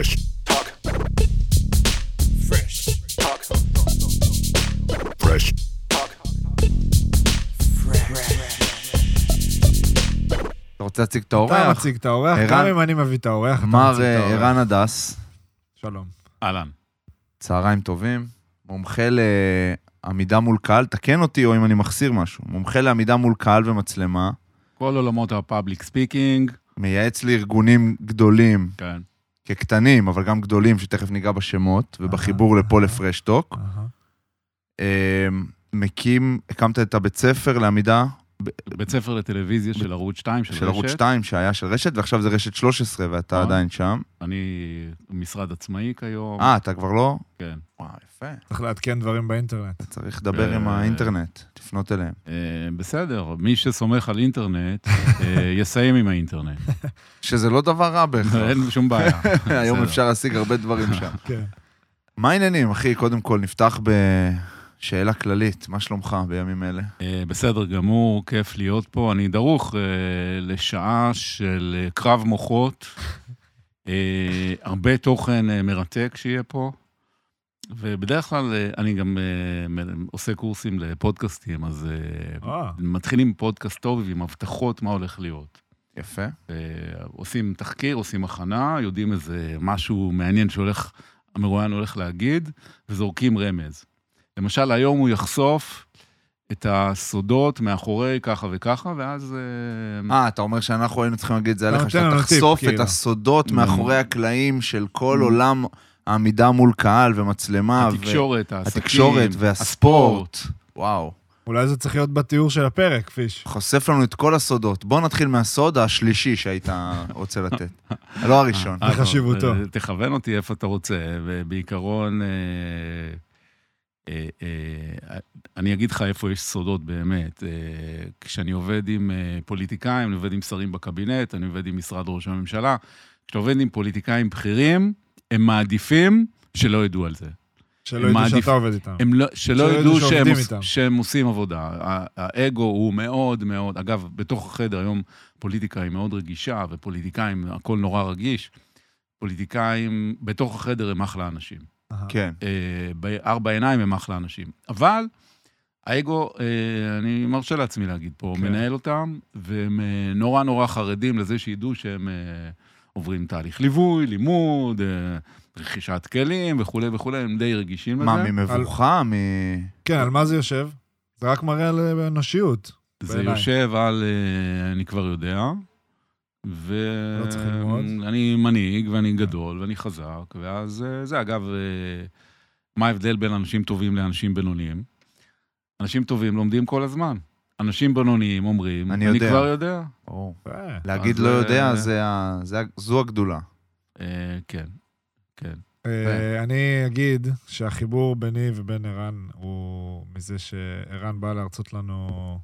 Fresh talk. Fresh talk. Fresh talk. אתה רוצה להציג את אתה האורח? מציג את האורח, גם אם אני מביא את האורח, אתה מר מציג את אה. ערן הדס, שלום. אהלן. צהריים טובים, מומחה לעמידה מול קהל, תקן אותי או אם אני מחסיר משהו, מומחה לעמידה מול קהל ומצלמה, כל עולמות ה public speaking, מייעץ לארגונים גדולים כן. כקטנים, אבל גם גדולים, שתכף ניגע בשמות, ובחיבור לפה. לפרשטוק. אה, מקים, הקמת את הבית ספר לעמידה בית ספר לטלוויזיה של ערוץ 2, של, של ערוץ רשת. 2, שהיה של רשת, ועכשיו זה רשת 13, ואתה אה. עדיין שם. אני משרד עצמאי כיום. אה, אתה כבר לא? כן. וואו, יפה. צריך לעדכן דברים באינטרנט. צריך לדבר עם אה. האינטרנט, לפנות אליהם. אה, בסדר, מי שסומך על אינטרנט, אה, יסיים עם האינטרנט. שזה לא דבר רע בהכרח. אין שום בעיה. היום. אפשר להשיג הרבה דברים שם. כן. מה העניינים, אחי? קודם כל, נפתח בשאלה כללית. מה שלומך בימים אלה? אה, בסדר גמור, כיף להיות פה. אני דרוך אה, לשעה של אה, קרב מוחות. הרבה תוכן מרתק שיהיה פה. ובדרך כלל אני גם עושה קורסים לפודקאסטים, אז מתחילים פודקאסט טוב עם הבטחות מה הולך להיות. יפה. עושים תחקיר, עושים הכנה, יודעים איזה משהו מעניין שהולך, המרואיין הולך להגיד, וזורקים רמז. למשל, היום הוא יחשוף את הסודות מאחורי ככה וככה, ואז... אה, אה, אתה אומר שאנחנו היינו צריכים להגיד את זה עליך, שאתה תחשוף את כאילו. הסודות Mm. מאחורי הקלעים של כל Mm. עולם העמידה מול קהל ומצלמה. התקשורת, העסקים, התקשורת והספורט. וואו. אולי זה צריך להיות בתיאור של הפרק, פיש. חושף לנו את כל הסודות. בוא נתחיל מהסוד השלישי שהיית רוצה לתת. לא הראשון. בחשיבותו. אה, תכוון אותי איפה אתה רוצה, ובעיקרון, אה, אני אגיד לך איפה יש סודות באמת. אה, כשאני עובד עם אה, פוליטיקאים, אני עובד עם שרים בקבינט, אני עובד עם משרד ראש הממשלה, כשאתה עובד עם פוליטיקאים בכירים, הם מעדיפים שלא ידעו על זה. שלא ידעו מעדיף- שאתה עובד איתם. הם לא, שלא שלא ידעו שהם, איתם. שהם עושים עבודה. האגו הוא מאוד מאוד, אגב, בתוך החדר היום פוליטיקה היא מאוד רגישה, ופוליטיקאים, הכל נורא רגיש. פוליטיקאים בתוך החדר הם אחלה אנשים. כן. אה, בארבע עיניים הם אחלה אנשים. אבל האגו, אה, אני מרשה לעצמי להגיד פה, כן. מנהל אותם, והם אה, נורא נורא חרדים לזה שידעו שהם עוברים תהליך ליווי, לימוד, רכישת כלים וכולי וכולי, הם די רגישים לזה. מה, ממבוכה? מ... כן, על מה זה יושב? זה רק מראה על אנושיות. זה בעיניי. יושב על, אני כבר יודע, לא צריך ללמוד. ואני מנהיג, ואני גדול, ואני חזק, ואז אה, זה, אגב, אה, מה ההבדל בין אנשים טובים לאנשים בינוניים? אנשים טובים לומדים כל הזמן. אנשים בינוניים אומרים, אני אני יודע." כבר יודע. ברור. אה, להגיד לא יודע, זה זה זו הגדולה. כן, כן. אה, אני אגיד שהחיבור ביני ובין ערן הוא מזה שערן בא להרצות לנו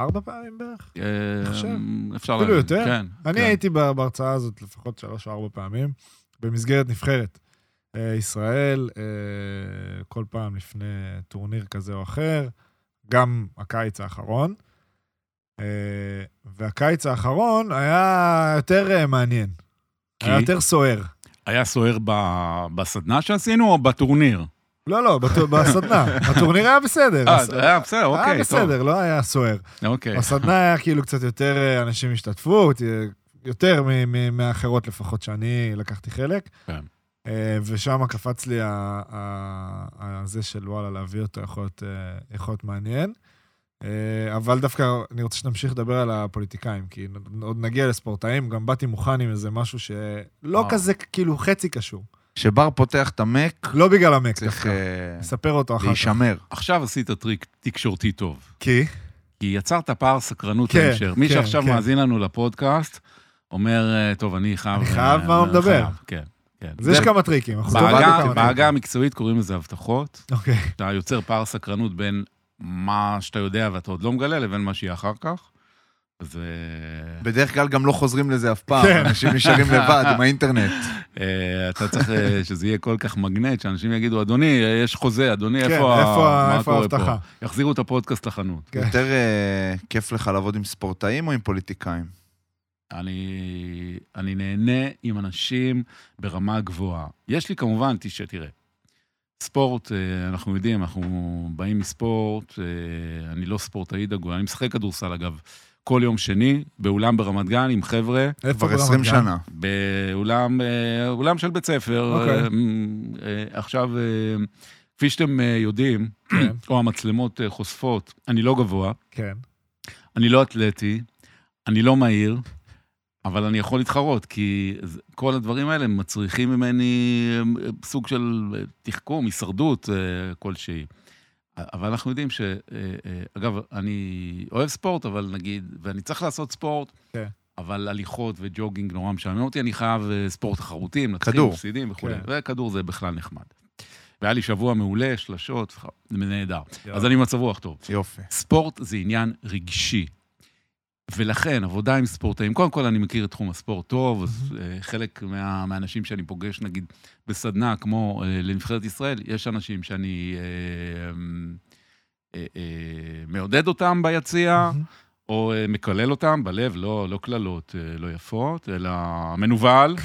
ארבע פעמים בערך. אה, חושב. אפשר אפילו יותר? כן. אני כן. הייתי בהרצאה הזאת לפחות שלוש או ארבע פעמים, במסגרת נבחרת אה, ישראל, אה, כל פעם לפני טורניר כזה או אחר, גם הקיץ האחרון. אה, והקיץ האחרון היה יותר אה, מעניין. היה יותר סוער. היה סוער בסדנה שעשינו או בטורניר? לא, לא, בסדנה. הטורניר היה בסדר. אה, היה בסדר, אוקיי, היה טוב. בסדר, לא היה סוער. אוקיי. בסדנה היה כאילו קצת יותר אה, אנשים השתתפו, ת- יותר מהאחרות לפחות שאני לקחתי חלק. כן. אה, ושם קפץ לי ה- ה- ה- זה של וואלה, להביא אותו יכול להיות, אה, מעניין. אה, אבל דווקא אני רוצה שנמשיך לדבר על הפוליטיקאים, כי עוד נגיע לספורטאים, גם באתי מוכן עם איזה משהו שלא. כזה כאילו חצי קשור. כשבר פותח את המק, לא בגלל המק צריך דווקא. אה, נספר אותו אחר כך. להישמר. עכשיו עשית טריק תקשורתי טוב. כי? כי יצרת פער סקרנות כן, להמשך. מי כן, שעכשיו כן. מאזין לנו לפודקאסט, אומר, אה, טוב, אני חייב... אני חייב אה, מה הוא אה, מדבר. חייב, כן, כן. אז יש כמה טריקים. אנחנו בעגה-. המקצועית קוראים לזה הבטחות. אוקיי. אתה יוצר פער סקרנות בין מה שאתה יודע ואתה עוד לא מגלה, לבין מה שיהיה אחר כך. אה, בדרך כלל גם לא חוזרים לזה אף פעם, כן. אנשים נשארים לבד עם האינטרנט. אה, אתה צריך אה, שזה יהיה כל כך מגנט, שאנשים יגידו, אדוני, יש חוזה, אדוני, כן, איפה ה- איפה ה- מה איפה קורה פה?" ההבטחה? יחזירו את הפודקאסט לחנות. כן. יותר אה, כיף לך לעבוד עם ספורטאים או עם פוליטיקאים? אני, אני נהנה עם אנשים ברמה גבוהה. יש לי כמובן, תשע, תראה, ספורט, אנחנו יודעים, אנחנו באים מספורט, אני לא ספורטאי דגול, אני משחק כדורסל, אגב, כל יום שני, באולם ברמת גן עם חבר'ה, איפה כבר ברמת 20 גן? שנה. באולם אה, אולם של בית ספר. אוקיי. אה, אה, עכשיו, כפי שאתם יודעים, כן, או המצלמות חושפות, אני לא גבוה, כן. אני לא אתלטי, אני לא מהיר, אבל אני יכול להתחרות, כי כל הדברים האלה מצריכים ממני סוג של תחכום, הישרדות כלשהי. אבל אנחנו יודעים ש... אה, אה, אגב, אני אוהב ספורט, אבל נגיד, ואני צריך לעשות ספורט, כן. אבל הליכות וג'וגינג נורא משעמם אותי, אני חייב אה, ספורט תחרותי, מנצחים, כדור. מפסידים וכולי. כן. וכדור זה בכלל נחמד. והיה לי שבוע מעולה, שלשות, נהדר. אז אני במצב רוח טוב. יופי. ספורט זה עניין רגשי. ולכן, עבודה עם ספורטאים, קודם כל אני מכיר את תחום הספורט טוב, אז אה, חלק מה, מהאנשים שאני פוגש, נגיד, בסדנה, כמו אה, לנבחרת ישראל, יש אנשים שאני אה, אה, אה, מעודד אותם ביציע, או אה, מקלל אותם בלב, לא, לא קללות אה, לא יפות, אלא מנוול.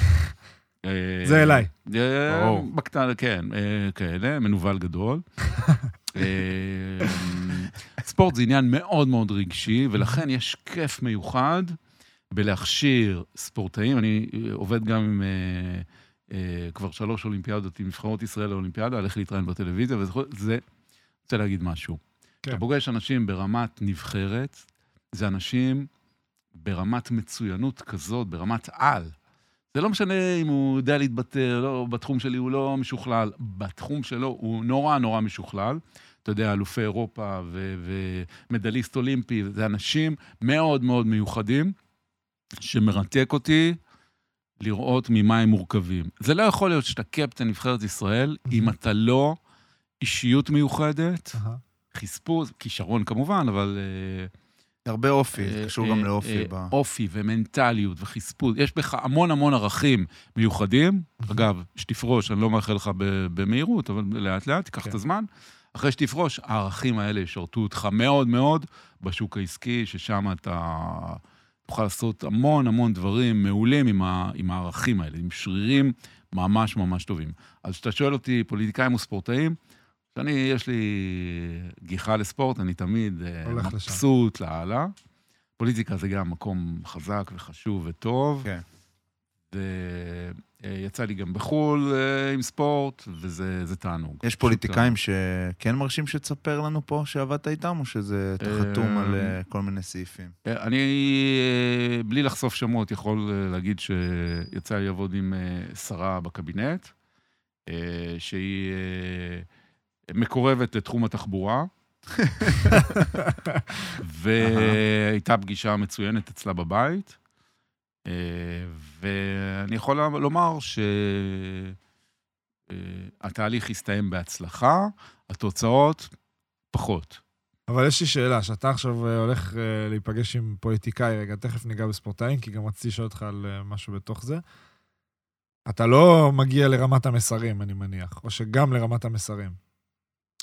אה, זה אליי. אה. בקטנה, כן, אה, כאלה, מנוול גדול. ספורט זה עניין מאוד מאוד רגשי, ולכן יש כיף מיוחד בלהכשיר ספורטאים. אני עובד גם עם כבר שלוש אולימפיאדות עם נבחרות ישראל לאולימפיאדה, הולך להתראיין בטלוויזיה, וזה, זה, רוצה להגיד משהו. כן. אתה פוגש אנשים ברמת נבחרת, זה אנשים ברמת מצוינות כזאת, ברמת על. זה לא משנה אם הוא יודע להתבטא, לא, בתחום שלי הוא לא משוכלל, בתחום שלו הוא נורא נורא משוכלל. אתה יודע, אלופי אירופה ו- ומדליסט אולימפי, זה אנשים מאוד מאוד מיוחדים, שמרתק אותי לראות ממה הם מורכבים. זה לא יכול להיות שאתה קפטן נבחרת ישראל, אם אתה לא אישיות מיוחדת, אהה. חספוז, כישרון כמובן, אבל... אה, הרבה אופי, זה אה, קשור אה, גם לאופי. אה, אופי ומנטליות וחספוז. יש בך המון המון ערכים מיוחדים. אגב, שתפרוש, אני לא מאחל לך במהירות, אבל לאט-לאט, תיקח כן. את הזמן. אחרי שתפרוש, הערכים האלה ישרתו אותך מאוד מאוד בשוק העסקי, ששם אתה תוכל לעשות המון המון דברים מעולים עם, ה- עם הערכים האלה, עם שרירים ממש ממש טובים. אז כשאתה שואל אותי, פוליטיקאים או ספורטאים, שאני, יש לי גיחה לספורט, אני תמיד אה. מבסוט לאללה. פוליטיקה זה גם מקום חזק וחשוב וטוב. כן. ויצא לי גם בחו"ל אה, עם ספורט, וזה זה תענוג. יש פוליטיקאים שכן מרשים שתספר לנו פה שעבדת איתם, או שזה חתום על אה, כל מיני סעיפים? אה, אני, אה, בלי לחשוף שמות, יכול אה, להגיד שיצא לי לעבוד עם אה, שרה בקבינט, אה, שהיא אה, מקורבת לתחום התחבורה, והייתה פגישה מצוינת אצלה בבית, אה, ואני יכול לומר שהתהליך הסתיים בהצלחה, התוצאות פחות. אבל יש לי שאלה, שאתה עכשיו אה, הולך אה, להיפגש עם פוליטיקאי, רגע, תכף ניגע בספורטאים, כי גם רציתי לשאול אותך על אה, משהו בתוך זה. אתה לא מגיע לרמת המסרים, אני מניח, או שגם לרמת המסרים.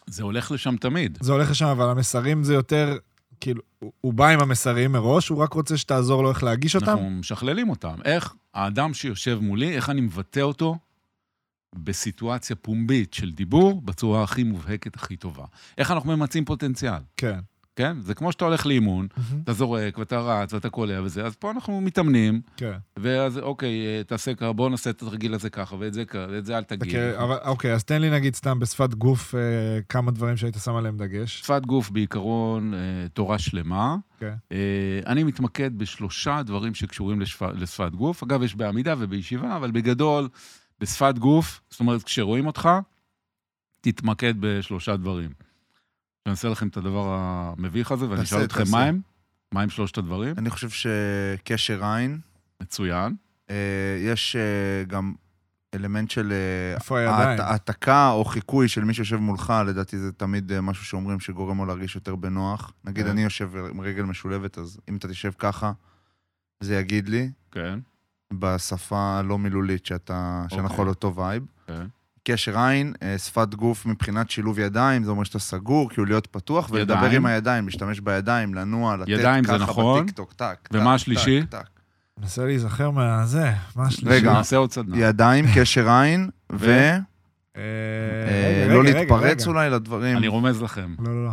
זה הולך לשם תמיד. זה הולך לשם, אבל המסרים זה יותר, כאילו, הוא- הוא בא עם המסרים מראש, הוא רק רוצה שתעזור לו איך להגיש אותם? אנחנו משכללים אותם. איך האדם שיושב מולי, איך אני מבטא אותו בסיטואציה פומבית של דיבור בצורה הכי מובהקת, הכי טובה. איך אנחנו ממצים פוטנציאל, כן. כן? זה כמו שאתה הולך לאימון, אתה זורק ואתה רץ ואתה קולע וזה, אז פה אנחנו מתאמנים, כן. ואז אוקיי, אה, תעשה ככה, בוא נעשה את התרגיל הזה ככה, ואת זה ככה, ואת זה אל תגיד. אוקיי, אבל- אוקיי, אז תן לי נגיד סתם בשפת גוף אה, כמה דברים שהיית שם עליהם דגש. שפת גוף בעיקרון, אה, תורה שלמה. כן. אה, אני מתמקד בשלושה דברים שקשורים לשפ... לשפת גוף. אגב, יש בעמידה ובישיבה, אבל בגדול, בשפת גוף, זאת אומרת, כשרואים אותך, תתמקד בשלושה דברים. אני אעשה לכם את הדבר המביך הזה, ואני אשאל אתכם. מה הם? מה הם שלושת הדברים? אני חושב שקשר עין, מצוין. אה, יש אה, גם אלמנט של אה, העתקה או חיקוי של מי שיושב מולך, לדעתי זה תמיד משהו שאומרים שגורם לו להרגיש יותר בנוח. נגיד, כן. אני יושב עם רגל משולבת, אז אם אתה תשב ככה, זה יגיד לי, כן, בשפה הלא מילולית שאתה, שאנחנו אוקיי. על אותו וייב. כן. קשר עין, אה, שפת גוף מבחינת שילוב ידיים, זה אומר שאתה סגור, כאילו להיות פתוח, ולדבר ידיים. עם הידיים, להשתמש בידיים, לנוע, לתת ידיים זה ככה נכון. בטיקטוק, טק, ומה טק, השלישי? טק, טק. מנסה להיזכר מהזה, מה השלישי? רגע. נעשה עוד סדנה. ידיים, קשר עין, ו... אה, אה, רגע, לא רגע, להתפרץ רגע. אולי לדברים. אני רומז לכם. לא, לא, לא.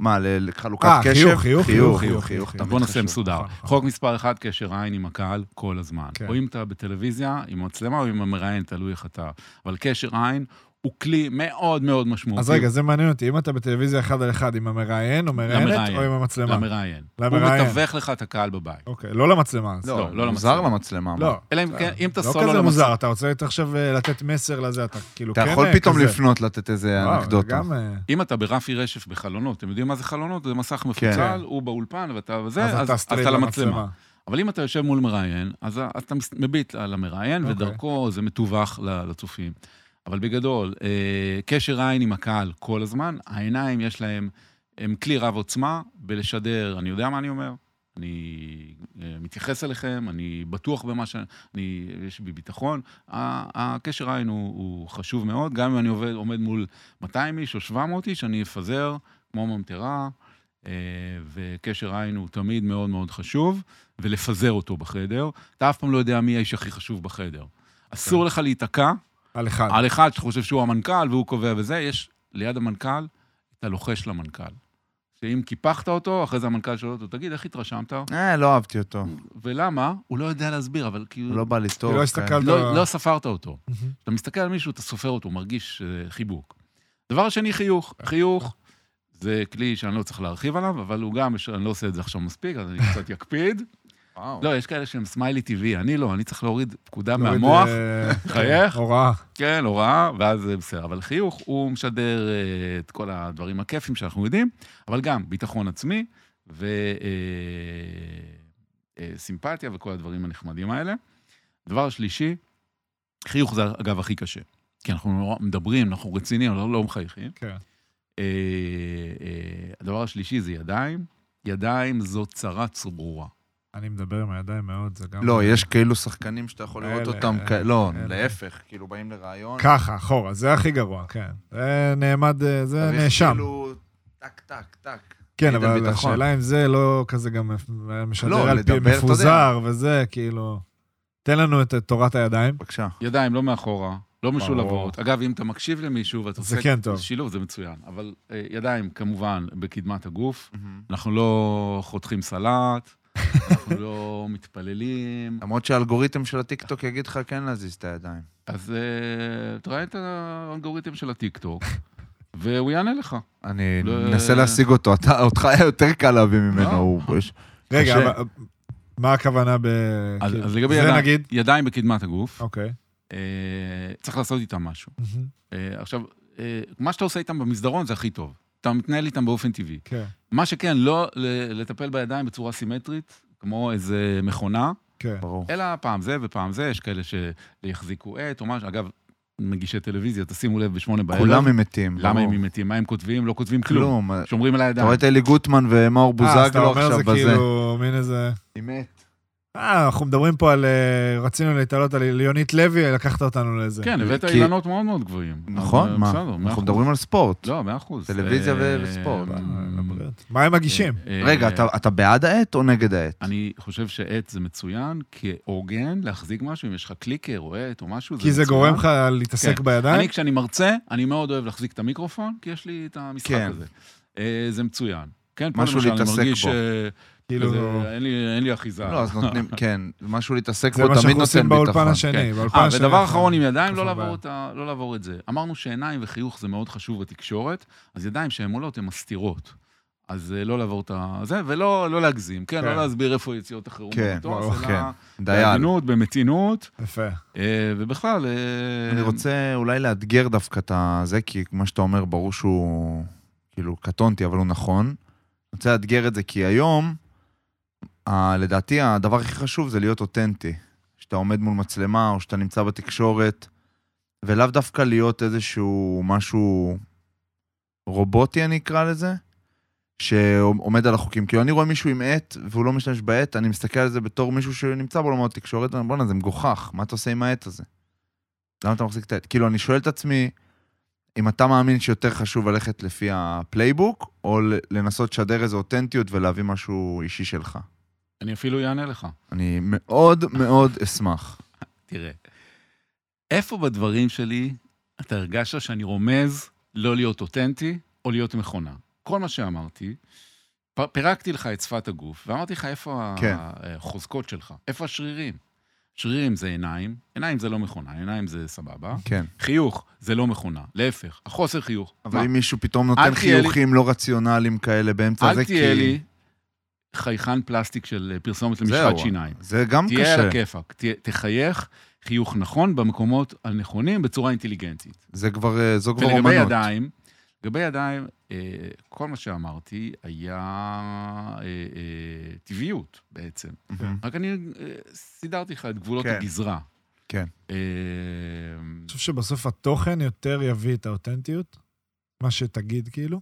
מה, ל- לחלוקת אה, קשב? חיוך, חיוך, חיוך, חיוך, חיוך. בוא נעשה. מסודר. נכון. חוק מספר אחד, קשר עין עם הקהל כל הזמן. כן. או אם אתה בטלוויזיה, עם מצלמה או עם המראיין, תלוי איך אתה. אבל קשר עין הוא כלי מאוד מאוד משמעותי. אז רגע, זה מעניין אותי, אם אתה בטלוויזיה אחד על אחד עם המראיין או מראיינת. או עם המצלמה? למראיין. הוא למראיין. מתווך לך את הקהל בבית. אוקיי, לא למצלמה. לא, לא, לא לא מוזר למצלמה. לא. אלא אם כן, אם אתה לא סולו כזה למצלמה. מוזר, אתה רוצה עכשיו אה, לתת מסר לזה, אתה כאילו אתה כן יכול אה, פתאום כזה. לפנות, לתת איזה אנקדוטה. אה, אם אתה ברפי רשף בחלונות, אתם יודעים מה זה חלונות? זה מסך מפוצל, הוא באולפן ואתה וזה, אז אתה אתה למצלמה. אבל אם אתה יושב מול מראיין, אז אתה מביט על המראיין, אוקיי. ודרכו זה מתווך לצופים. אבל בגדול, אה, קשר עין עם הקהל כל הזמן, העיניים יש להם, הם כלי רב עוצמה בלשדר, אני יודע מה אני אומר, אני אה, מתייחס אליכם, אני בטוח במה ש... אני, יש בי ביטחון. הקשר עין הוא, הוא חשוב מאוד, גם אם אני עובד, עומד מול 200 איש או 700 איש, אני אפזר כמו ממטרה, אה, וקשר עין הוא תמיד מאוד מאוד חשוב, ולפזר אותו בחדר. אתה אף פעם לא יודע מי האיש הכי חשוב בחדר. אסור לך להיתקע על אחד. על אחד שאתה חושב שהוא המנכ"ל והוא קובע וזה, יש ליד המנכ"ל את הלוחש למנכ"ל. שאם קיפחת אותו, אחרי זה המנכ"ל שואל אותו, תגיד, איך התרשמת? אה, לא אהבתי אותו. ולמה? הוא לא יודע להסביר, אבל הוא כאילו... לא בא טוב. לא כן. הסתכלת- לא, לא ספרת אותו. אתה מסתכל על מישהו, אתה סופר אותו, הוא מרגיש אה, חיבוק. דבר שני, חיוך. חיוך זה כלי שאני לא צריך להרחיב עליו, אבל הוא גם, אני לא עושה את זה עכשיו מספיק, אז אני קצת יקפיד. וואו. לא, יש כאלה שהם סמיילי טבעי, אני לא, אני צריך להוריד פקודה מהמוח, אה, חייך. הוראה. כן, הוראה, ואז זה בסדר. אבל חיוך, הוא משדר אה, את כל הדברים הכיפים שאנחנו יודעים, אבל גם ביטחון עצמי וסימפתיה וכל הדברים הנחמדים האלה. דבר שלישי, חיוך זה אגב הכי קשה. כי אנחנו מדברים, אנחנו רציניים, אנחנו לא מחייכים. כן. אה, אה, הדבר השלישי זה ידיים. ידיים זו צרה צרורה. אני מדבר עם הידיים מאוד, זה גם... לא, יש כאילו שחקנים שאתה יכול לראות אותם, אלה, כ- לא, אלה. להפך, כאילו באים לראיון. ככה, אחורה, זה הכי גרוע, כן. זה נעמד, אה, זה נאשם. כאילו, טק, טק, טק. כן, אבל ביטחון. השאלה אם זה לא כזה גם משדר לא, על פי. מפוזר וזה, כאילו... תן לנו את תורת הידיים. בבקשה. ידיים לא מאחורה, לא. משולבות. אגב, אם אתה מקשיב למישהו ואתה זה עושה... כן טוב. שילוב זה מצוין. אבל אה, ידיים, כמובן, בקדמת הגוף. אנחנו לא חותכים סלט, אנחנו לא מתפללים. למרות שהאלגוריתם של הטיקטוק יגיד לך כן להזיז את הידיים. אז אה, תראה את האלגוריתם של הטיקטוק, והוא יענה לך. אני מנסה להשיג אותו, אתה- אותך היה יותר קל להביא ממנו. לא. הוא- יש- רגע, מה הכוונה ב... אז, לגבי ידיים, בקדמת הגוף, אוקיי. אה, צריך לעשות איתם משהו. אה, עכשיו, מה שאתה עושה איתם במסדרון זה הכי טוב. אתה מתנהל איתם באופן טבעי. כן, מה שכן, לא ל- לטפל בידיים בצורה סימטרית, כמו איזה מכונה, כן. ברור. אלא פעם זה ופעם זה, יש כאלה שיחזיקו עט או משהו. אגב, מגישי טלוויזיה, תשימו לב, בשמונה בערב. כולם הם מתים. למה. הם מתים? מה הם כותבים? לא כותבים כלום. כלום. שומרים על אתה הידיים. רואה את אלי גוטמן ומאור אה, אז אתה בוזגלו אומר עכשיו זה בזה. כאילו מין איזה... היא מת. אה, אנחנו מדברים פה על... אה, רצינו להתעלות על ליונית לוי, לקחת אותנו לזה. כן, הבאת כי- אילנות מאוד מאוד גבוהים. נכון, מה? בסדר, אנחנו. מדברים על ספורט. לא, מאה אחוז. טלוויזיה אה, וספורט. מה הם מגישים? רגע, אתה- בעד העט או נגד העט? אני חושב שעט זה מצוין כאורגן להחזיק משהו, אם יש לך קליקר או עט או משהו, כי זה מצוין. גורם לך להתעסק כן. בידיים? אני, כשאני מרצה, אני מאוד אוהב להחזיק את המיקרופון, כי יש לי את המשחק כן. הזה. זה מצוין. כן, משהו להתעסק בו. אה, כאילו... כזה, אין לי- אחיזה. לא, אז נותנים, כן, משהו להתעסק זה בו מה תמיד שאנחנו נותן עושים באולפן ביטחון. השני. כן. באולפן אה, השני ודבר אנחנו- אחרון עם ידיים, לא לעבור. את לא לעבור את זה. אמרנו שעיניים וחיוך זה מאוד חשוב בתקשורת, אז ידיים שהן עולות הן מסתירות. אז אה, לא לעבור את ה... זה, ולא לא להגזים, כן? כן. לא להסביר איפה יציאות החירום כן, אלא כן. דייל. בהגינות, במתינות, יפה. אה, ובכלל... אה, אני רוצה אולי לאתגר דווקא את הזה, כי כמו שאתה אומר, ברור שהוא כאילו קטונתי, אבל הוא נכון. אני רוצה לאתגר את זה, כי היום, לדעתי, הדבר הכי חשוב זה להיות אותנטי. שאתה עומד מול מצלמה, או שאתה נמצא בתקשורת, ולאו דווקא להיות איזשהו משהו רובוטי, אני אקרא לזה, שעומד על החוקים. כאילו, אני רואה מישהו עם עט, והוא לא משתמש בעט, אני מסתכל על זה בתור מישהו שנמצא בעולמות התקשורת, ואני אומר, בואנה, זה מגוחך, מה אתה עושה עם העט הזה? למה אתה מחזיק את העט? כאילו, אני שואל את עצמי, אם אתה מאמין שיותר חשוב ללכת לפי ה playbook, או לנסות לשדר איזו אותנטיות ולהביא משהו אישי שלך. אני אפילו אענה לך. אני מאוד מאוד אשמח. תראה, איפה בדברים שלי אתה הרגשת שאני רומז לא להיות אותנטי או להיות מכונה? כל מה שאמרתי, פירקתי לך את שפת הגוף, ואמרתי לך איפה כן. החוזקות שלך, איפה השרירים. שרירים זה עיניים, עיניים זה לא מכונה, עיניים זה סבבה. כן. חיוך זה לא מכונה, להפך, החוסר חיוך. אבל מה? אם מישהו פתאום אל נותן תהיה לי- חיוכים לא רציונליים כאלה באמצע זה, אל כי... תהיה לי חייכן פלסטיק של אה, פרסומת למשחת שיניים. זה גם תהיה על קשה. הכיפאק, תה- תחייך חיוך נכון במקומות הנכונים בצורה אינטליגנטית. זה כבר, אה, זו כבר ולגבי אומנות. ידיים, לגבי ידיים, אה, כל מה שאמרתי היה טבעיות בעצם. רק אני סידרתי לך את גבולות כן. הגזרה. כן. אני חושב שבסוף התוכן יותר יביא את האותנטיות, מה שתגיד כאילו.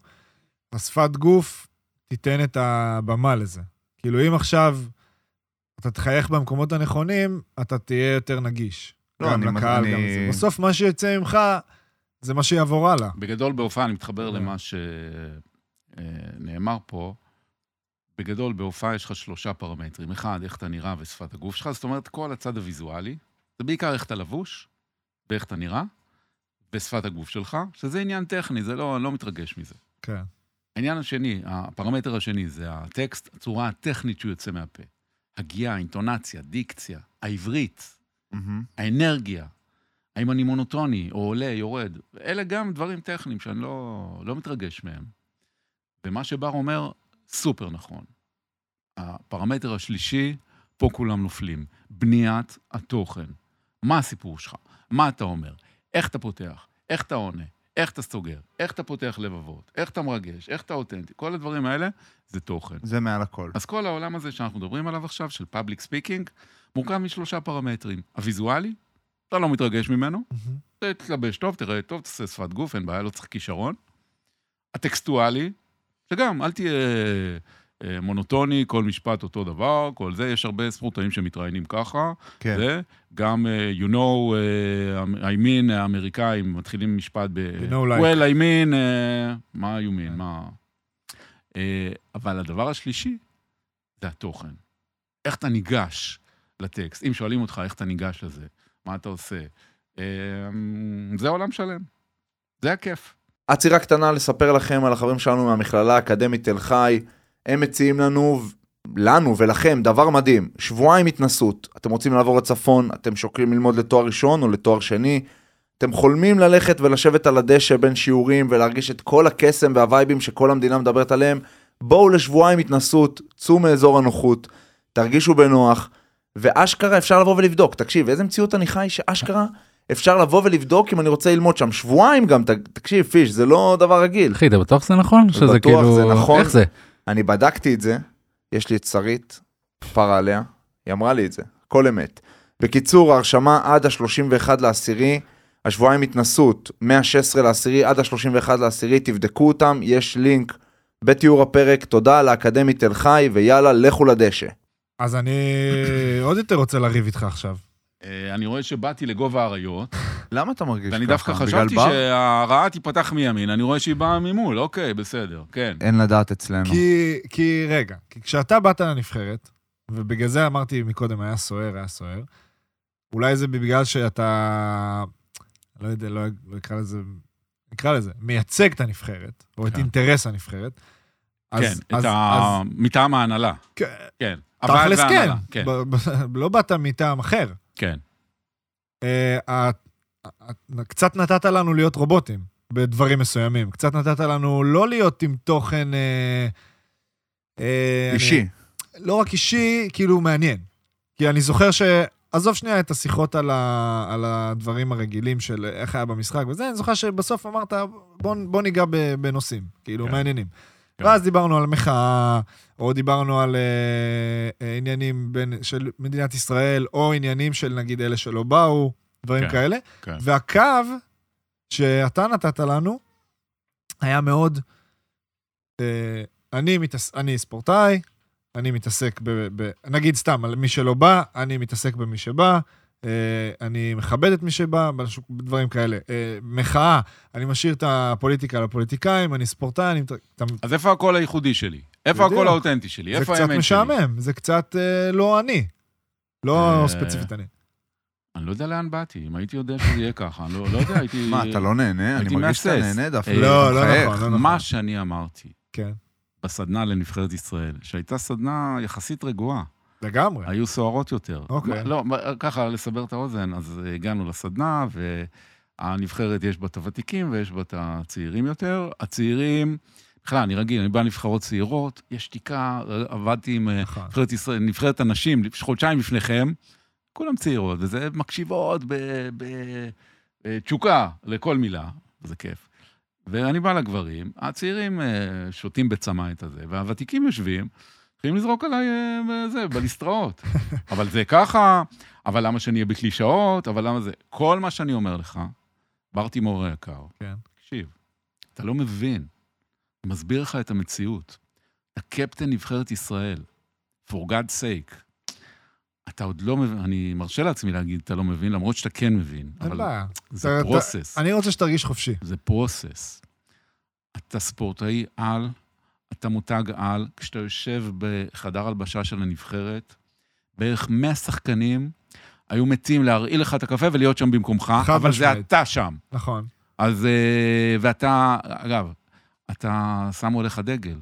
השפת גוף תיתן את הבמה לזה. כאילו, אם עכשיו אתה תחייך במקומות הנכונים, אתה תהיה יותר נגיש. לא, גם אני- לקהל, אני- גם לזה. בסוף מה שיוצא ממך, זה מה שיעבור הלאה. בגדול בהופעה, אני מתחבר כן. למה שנאמר פה. בגדול, בהופעה יש לך שלושה פרמטרים. אחד, איך אתה נראה ושפת הגוף שלך, זאת אומרת, כל הצד הוויזואלי. זה בעיקר איך אתה לבוש, ואיך אתה נראה, ושפת הגוף שלך, שזה עניין טכני, זה לא, אני לא מתרגש מזה. כן. העניין השני, הפרמטר השני, זה הטקסט, הצורה הטכנית שהוא יוצא מהפה. הגייה, האינטונציה, דיקציה, העברית, מהמם. האנרגיה, האם אני מונוטוני, או עולה, יורד. אלה גם דברים טכניים שאני לא, לא מתרגש מהם. ומה שבר אומר, סופר נכון. הפרמטר השלישי, פה כולם נופלים. בניית התוכן. מה הסיפור שלך? מה אתה אומר? איך אתה פותח? איך אתה עונה? איך אתה סוגר? איך אתה פותח לבבות? איך אתה מרגש? איך אתה אותנטי? כל הדברים האלה זה תוכן. זה מעל הכל. אז כל העולם הזה שאנחנו מדברים עליו עכשיו, של public speaking, מורכב משלושה פרמטרים. הוויזואלי, אתה לא מתרגש ממנו, מהמם. תתלבש טוב, תראה טוב, תעשה שפת גוף, אין בעיה, לא צריך כישרון. הטקסטואלי, שגם, אל תהיה מונוטוני, כל משפט אותו דבר, כל זה, יש הרבה ספורטאים שמתראיינים ככה. כן. זה, גם, אה, you know, אה, I mean, האמריקאים מתחילים משפט ב... You know, like. well, I mean, אה, מה you mean, מה... אה, אבל הדבר השלישי זה התוכן. איך אתה ניגש לטקסט. אם שואלים אותך איך אתה ניגש לזה, מה אתה עושה, אה, זה עולם שלם. זה הכיף. עצירה קטנה לספר לכם על החברים שלנו מהמכללה האקדמית תל חי. הם מציעים לנו, לנו ולכם דבר מדהים, שבועיים התנסות. אתם רוצים לעבור לצפון, אתם שוקלים ללמוד לתואר ראשון או לתואר שני. אתם חולמים ללכת ולשבת על הדשא בין שיעורים ולהרגיש את כל הקסם והווייבים שכל המדינה מדברת עליהם. בואו לשבועיים התנסות, צאו מאזור הנוחות, תרגישו בנוח, ואשכרה אפשר לבוא ולבדוק. תקשיב, איזה מציאות אני חי שאשכרה אפשר לבוא ולבדוק אם אני רוצה ללמוד שם. שבועיים גם, ת- תקשיב, פיש, זה לא דבר רגיל. אחי, אתה בטוח שזה נכון? שזה בטוח, כאילו... זה נכון. איך זה? אני בדקתי את זה, יש לי את שרית, כפרה עליה, היא אמרה לי את זה, הכל אמת. בקיצור, ההרשמה עד ה-31 לעשירי, השבועיים התנסות, מה-16 לעשירי עד ה-31 לעשירי, תבדקו אותם, יש לינק בתיאור הפרק, תודה לאקדמית תל חי, ויאללה, לכו לדשא. אז אני עוד יותר רוצה לריב איתך עכשיו. אה, אני רואה שבאתי לגובה האריות, למה אתה מרגיש ככה? ואני דווקא חשבתי? שהרעה תיפתח מימין, אני רואה שהיא באה ממול, אוקיי, בסדר, כן. אין לדעת אצלנו. כי, כי רגע, כי כשאתה באת לנבחרת, ובגלל זה אמרתי מקודם, היה סוער, היה סוער, אולי זה בגלל שאתה, לא יודע, לא, לא אקרא לזה, נקרא לזה, מייצג את הנבחרת, או את כן. אינטרס הנבחרת. אז- כן, אז- את ה... אז- מטעם ההנהלה, כן, כן. תכלס כן, כן, ב- ב- לא באת מטעם אחר. כן. אה, את- את- קצת נתת לנו להיות רובוטים בדברים מסוימים. קצת נתת לנו לא להיות עם תוכן... אה, אה, אישי. אני, לא רק אישי, כאילו מעניין. כי אני זוכר ש... עזוב שנייה את השיחות על, ה, על הדברים הרגילים של איך היה במשחק וזה, אני זוכר שבסוף אמרת, בוא, בוא ניגע בנושאים, כאילו, כן. מעניינים. כן. ואז דיברנו על מחאה, או דיברנו על אה, אה, עניינים בין, של מדינת ישראל, או עניינים של נגיד אלה שלא באו, דברים כן, כאלה. כן. והקו שאתה נתת לנו היה מאוד, אה, אני, מתעס... אני ספורטאי, אני מתעסק ב... ב... נגיד סתם, על מי שלא בא, אני מתעסק במי שבא, אני מכבד את מי שבא, דברים כאלה. אה, מחאה, אני משאיר את הפוליטיקה לפוליטיקאים, אני ספורטאי, אני... אתה- אז איפה הקול הייחודי שלי? איפה. הקול האותנטי שלי? זה איפה קצת האמת שלי? משעמם, זה קצת אה, לא אני. לא אה, ספציפית אני. אני לא יודע לאן באתי, אם הייתי יודע שזה יהיה ככה, אני לא לא יודע, הייתי... מה, אתה לא נהנה? אני מרגיש שאתה. נהנה דווקא. אה, לא, לא. נכון, לא נכון. מה שאני אמרתי כן, בסדנה לנבחרת ישראל, שהייתה סדנה יחסית רגועה, לגמרי. היו סוערות יותר. אוקיי. לא, מה- ככה, לסבר את האוזן, אז הגענו לסדנה, והנבחרת, יש בה את הוותיקים ויש בה את הצעירים יותר. הצעירים, בכלל, אני רגיל, אני בא לנבחרות צעירות, יש שתיקה, עבדתי עם אה, נכון. נבחרת ישראל, נבחרת הנשים, חודשיים לפניכם, כולם צעירות, וזה מקשיבות בתשוקה לכל מילה, זה כיף. ואני בא לגברים, הצעירים אה, שותים בצמא את הזה, והוותיקים יושבים, מתחילים לזרוק עליי אה, זה, בליסטראות. אבל זה ככה, אבל למה שאני אהיה בקלישאות, אבל למה זה... כל מה שאני אומר לך, ברטימור היקר, כן. תקשיב, אתה לא מבין. אני מסביר לך את המציאות. אתה קפטן נבחרת ישראל, for God's sake. אתה עוד לא מבין, אני מרשה לעצמי להגיד, אתה לא מבין, למרות שאתה כן מבין. אין בעיה. זה אתה- אתה- פרוסס. אני רוצה שתרגיש חופשי. זה פרוסס. אתה ספורטאי על, אתה מותג על, כשאתה יושב בחדר הלבשה של הנבחרת, בערך 100 שחקנים היו מתים להרעיל לך את הקפה ולהיות שם במקומך, אבל זה משמעית. אתה שם. נכון. אז, אה, ואתה, אגב, אתה, שמו עליך דגל.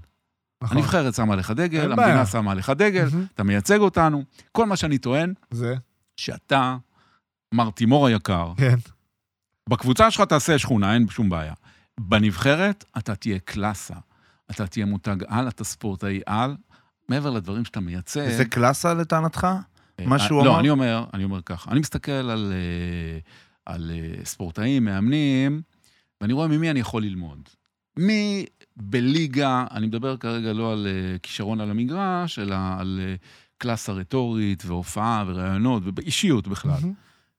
נכון. הנבחרת שמה עליך דגל, המדינה בעיה. שמה עליך דגל, מהמם. אתה מייצג אותנו. כל מה שאני טוען, זה, שאתה, מר תימור היקר, כן. בקבוצה שלך תעשה שכונה, אין שום בעיה. בנבחרת אתה תהיה קלאסה. אתה תהיה מותג על, אתה ספורטאי על. מעבר לדברים שאתה מייצג... זה קלאסה לטענתך? אה, מה שהוא לא, אמר? אני אומר, אני אומר ככה, אני מסתכל על, אה, על אה, ספורטאים, מאמנים, ואני רואה ממי אני יכול ללמוד. מי בליגה, אני מדבר כרגע לא על כישרון על המגרש, אלא על קלאסה רטורית והופעה וראיונות ובאישיות בכלל.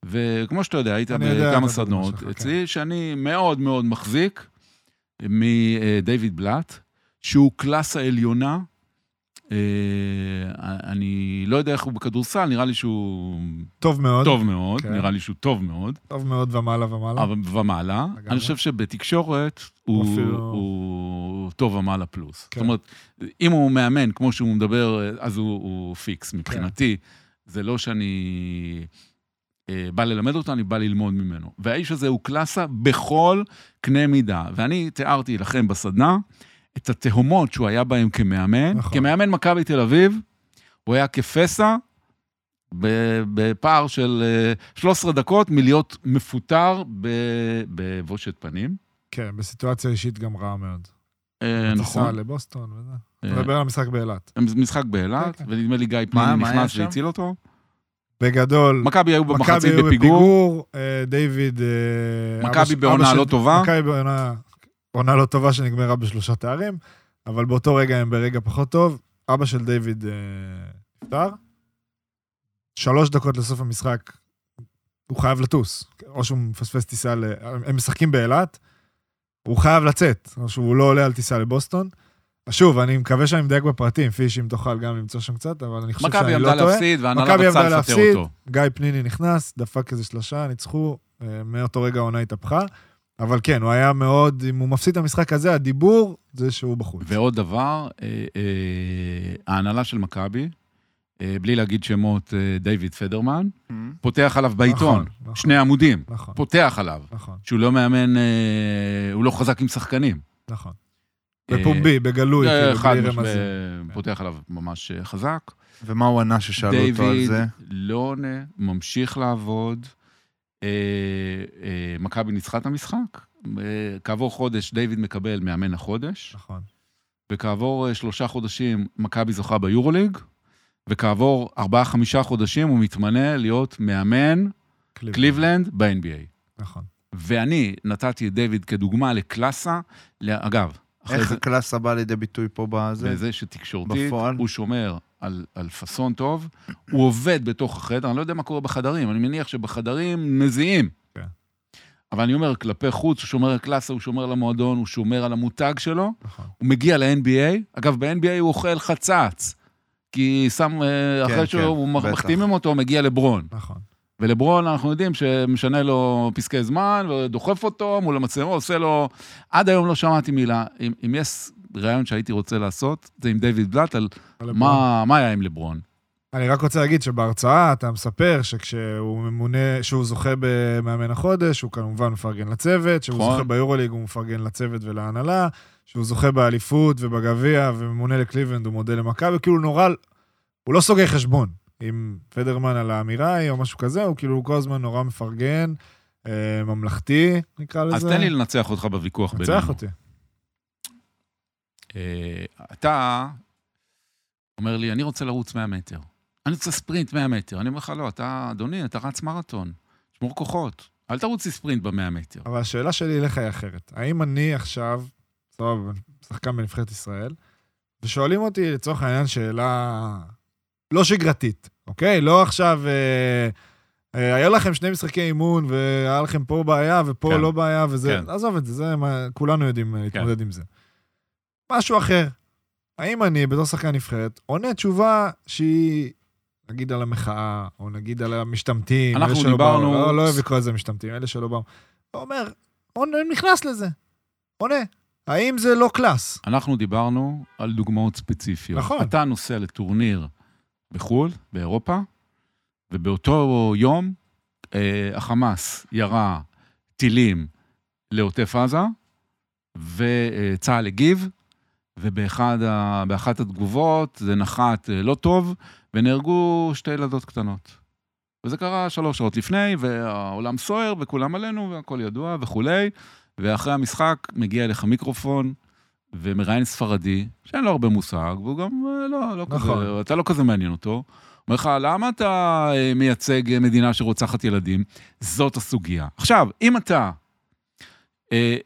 וכמו שאתה יודע, היית בכמה סדנות שלך, כן. אצלי, שאני מאוד מאוד מחזיק מדייוויד בלאט, שהוא קלאסה עליונה. אה, אני לא יודע איך הוא בכדורסל, נראה לי שהוא טוב מאוד. טוב מאוד, כן. נראה לי שהוא טוב מאוד, טוב מאוד ומעלה ומעלה. אבל ומעלה. לגמרי. אני חושב שבתקשורת הוא אפילו- הוא טוב ומעלה פלוס. כן. זאת אומרת, אם הוא מאמן כמו שהוא מדבר, אז הוא הוא פיקס מבחינתי. זה לא שאני אה, בא ללמד אותו, אני בא ללמוד ממנו. והאיש הזה הוא קלאסה בכל קנה מידה. ואני תיארתי לכם בסדנה את התהומות שהוא היה בהן כמאמן. נכון. כמאמן מכבי תל אביב, הוא היה כפסע בפער של אה, 13 דקות מלהיות מפוטר בבושת פנים. כן, בסיטואציה אישית גם רעה מאוד. אה, טיסה נכון. לבוסטון וזה. אה, אתה מדבר על המשחק באילת. משחק באילת, כן, כן. ונדמה לי גיא היה נכנס? והציל אותו. בגדול, מכבי היו מכבי במחצית היו בפיגור, אה, דיוויד... אה, מכבי בעונה לא טובה. מכבי בעונה עונה לא טובה שנגמרה בשלושה תארים, אבל באותו רגע הם ברגע פחות טוב. אבא של דיוויד אה, נפטר. שלוש דקות לסוף המשחק, הוא חייב לטוס. או שהוא מפספס טיסה ל... הם משחקים באילת, הוא חייב לצאת, או שהוא לא עולה על טיסה לבוסטון. שוב, אני מקווה שאני מדייק בפרטים, פיש, אם תוכל גם למצוא שם קצת, אבל אני חושב מכבי שאני עמדה לא טועה. להפסיד, והנהלה מכבי רצתה עמדה לפטר להפסיד. אותו. גיא פניני נכנס, דפק איזה שלושה, ניצחו, אה, מאותו רגע העונה התהפכה. אבל כן, הוא היה מאוד, אם הוא מפסיד את המשחק הזה, הדיבור זה שהוא בחוץ. ועוד דבר, אה, אה, ההנהלה של מכבי, אה, בלי להגיד שמות, אה, דיוויד פדרמן, פותח עליו בעיתון, נכון, נכון, שני עמודים, נכון, פותח עליו, נכון, שהוא לא מאמן, אה, הוא לא חזק עם שחקנים. נכון. אה, בפומבי, בגלוי, אה, כאילו, חד בלי רמזים. פותח עליו ממש חזק. ומה הוא ענה ששאלו אותו על דיוויד זה? לא עונה, ממשיך לעבוד. אה, אה, מכבי ניצחה את המשחק. כעבור חודש דיוויד מקבל מאמן החודש, נכון. וכעבור אה, שלושה חודשים מכבי זוכה ביורוליג, וכעבור ארבעה-חמישה חודשים הוא מתמנה להיות מאמן קליבלנד ב-NBA. נכון. ואני נתתי את דיוויד כדוגמה לקלאסה, אגב, איך זה, הקלאסה בא לידי ביטוי פה בזה? בזה שתקשורתית, בפועל? הוא שומר על, על פאסון טוב, הוא עובד בתוך החדר, אני לא יודע מה קורה בחדרים, אני מניח שבחדרים מזיעים. כן. אבל אני אומר, כלפי חוץ, הוא שומר על קלאסה, הוא שומר על המועדון, הוא שומר על המותג שלו, נכון. הוא מגיע ל-NBA, אגב, ב-NBA הוא אוכל חצץ, כי שם, אה, כן, אחרי שהוא בטח. מחתימים אותו, מגיע לברון. נכון. ולברון, אנחנו יודעים שמשנה לו פסקי זמן, ודוחף אותו מול המצלמה, עושה לו... עד היום לא שמעתי מילה. אם, אם יש ראיון שהייתי רוצה לעשות, זה עם דיוויד בלאט, על מה, מה היה עם לברון. אני רק רוצה להגיד שבהרצאה אתה מספר שכשהוא ממונה, שהוא זוכה במאמן החודש, הוא כמובן מפרגן לצוות, שהוא נכון. זוכה ביורוליג, הוא מפרגן לצוות ולהנהלה, שהוא זוכה באליפות ובגביע וממונה לקליבלנד, הוא מודה למכבי, כאילו נורא, הוא לא סוגר חשבון עם פדרמן על האמירה ההיא או משהו כזה, הוא כאילו כל הזמן נורא מפרגן, אה, ממלכתי, נקרא לזה. אז תן לי לנצח אותך בוויכוח בינינו. נצח אותי. אה, אתה אומר לי, אני רוצה לרוץ 100 מטר. אני רוצה ספרינט 100 מטר. אני אומר לך, לא, אתה, אדוני, אתה רץ מרתון. שמור כוחות. אל תרוץ לי ספרינט ב-100 מטר. אבל השאלה שלי אליך היא אחרת. האם אני עכשיו, סבבה, שחקן בנבחרת ישראל, ושואלים אותי לצורך העניין שאלה לא שגרתית, אוקיי? לא עכשיו, אה, אה, היה לכם שני משחקי אימון והיה לכם פה בעיה ופה כן. לא בעיה וזה, כן. עזוב את זה, זה מה, כולנו יודעים אה, להתמודד עם זה. משהו אחר. האם אני, בתור שחקן נבחרת, עונה תשובה שהיא, נגיד על המחאה, או נגיד על המשתמטים, אנחנו אלה שלא דיברנו- באו, לא, לא אוהב לקרוא לזה משתמטים, אלה שלא באו. הוא אומר, עונה, נכנס לזה, עונה. האם זה לא קלאס? אנחנו דיברנו על דוגמאות ספציפיות. נכון. אתה נוסע לטורניר בחו"ל, באירופה, ובאותו יום אה, החמאס ירה טילים לעוטף עזה, וצה"ל הגיב, ובאחת התגובות זה נחת אה, לא טוב, ונהרגו שתי ילדות קטנות. וזה קרה שלוש שעות לפני, והעולם סוער, וכולם עלינו, והכל ידוע וכולי. ואחרי המשחק מגיע אליך מיקרופון, ומראיין ספרדי, שאין לו הרבה מושג, והוא גם אה, לא, לא נכון. כזה, אתה לא כזה מעניין אותו. אומר לך, למה אתה אה, מייצג מדינה שרוצחת ילדים? זאת הסוגיה. עכשיו, אם אתה אה,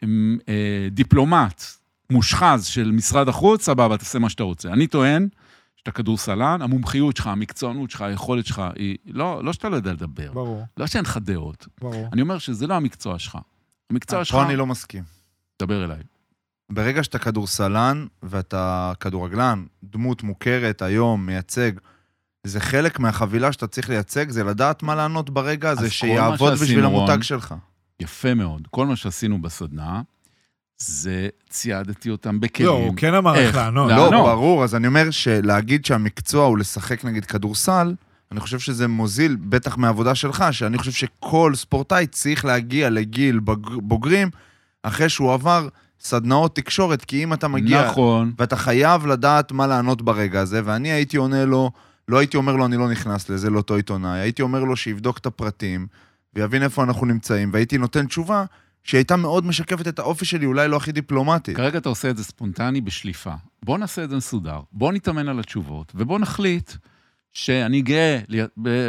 אה, דיפלומט מושחז של משרד החוץ, סבבה, תעשה מה שאתה רוצה. אני טוען שאתה כדורסלן, המומחיות שלך, המקצוענות שלך, היכולת שלך, היא לא, לא שאתה לא יודע לדבר, ברור, לא שאין לך דעות. ברור. אני אומר שזה לא המקצוע שלך. המקצוע שלך, פה אני לא מסכים. דבר אליי. ברגע שאתה כדורסלן ואתה כדורגלן, דמות מוכרת היום, מייצג, זה חלק מהחבילה שאתה צריך לייצג, זה לדעת מה לענות ברגע הזה, כל שיעבוד מה בשביל שעשינו, המותג שלך. יפה מאוד. כל מה שעשינו בסדנה, זה ציידתי אותם בכלים. לא, הוא כן אמר איך? לענות. לא, לא, לא. ברור, אז אני אומר שלהגיד שהמקצוע הוא לשחק נגיד כדורסל, אני חושב שזה מוזיל, בטח מהעבודה שלך, שאני חושב שכל ספורטאי צריך להגיע לגיל בג- בוגרים, אחרי שהוא עבר סדנאות תקשורת, כי אם אתה מגיע... נכון. ואתה חייב לדעת מה לענות ברגע הזה, ואני הייתי עונה לו, לא הייתי אומר לו, אני לא נכנס לזה, לאותו עיתונאי, הייתי אומר לו שיבדוק את הפרטים, ויבין איפה אנחנו נמצאים, והייתי נותן תשובה שהייתה מאוד משקפת את האופי שלי, אולי לא הכי דיפלומטית. כרגע אתה עושה את זה ספונטני בשליפה. בוא נעשה את זה מסודר, בוא נתאמן על התשובות, ובוא נחליט שאני גאה,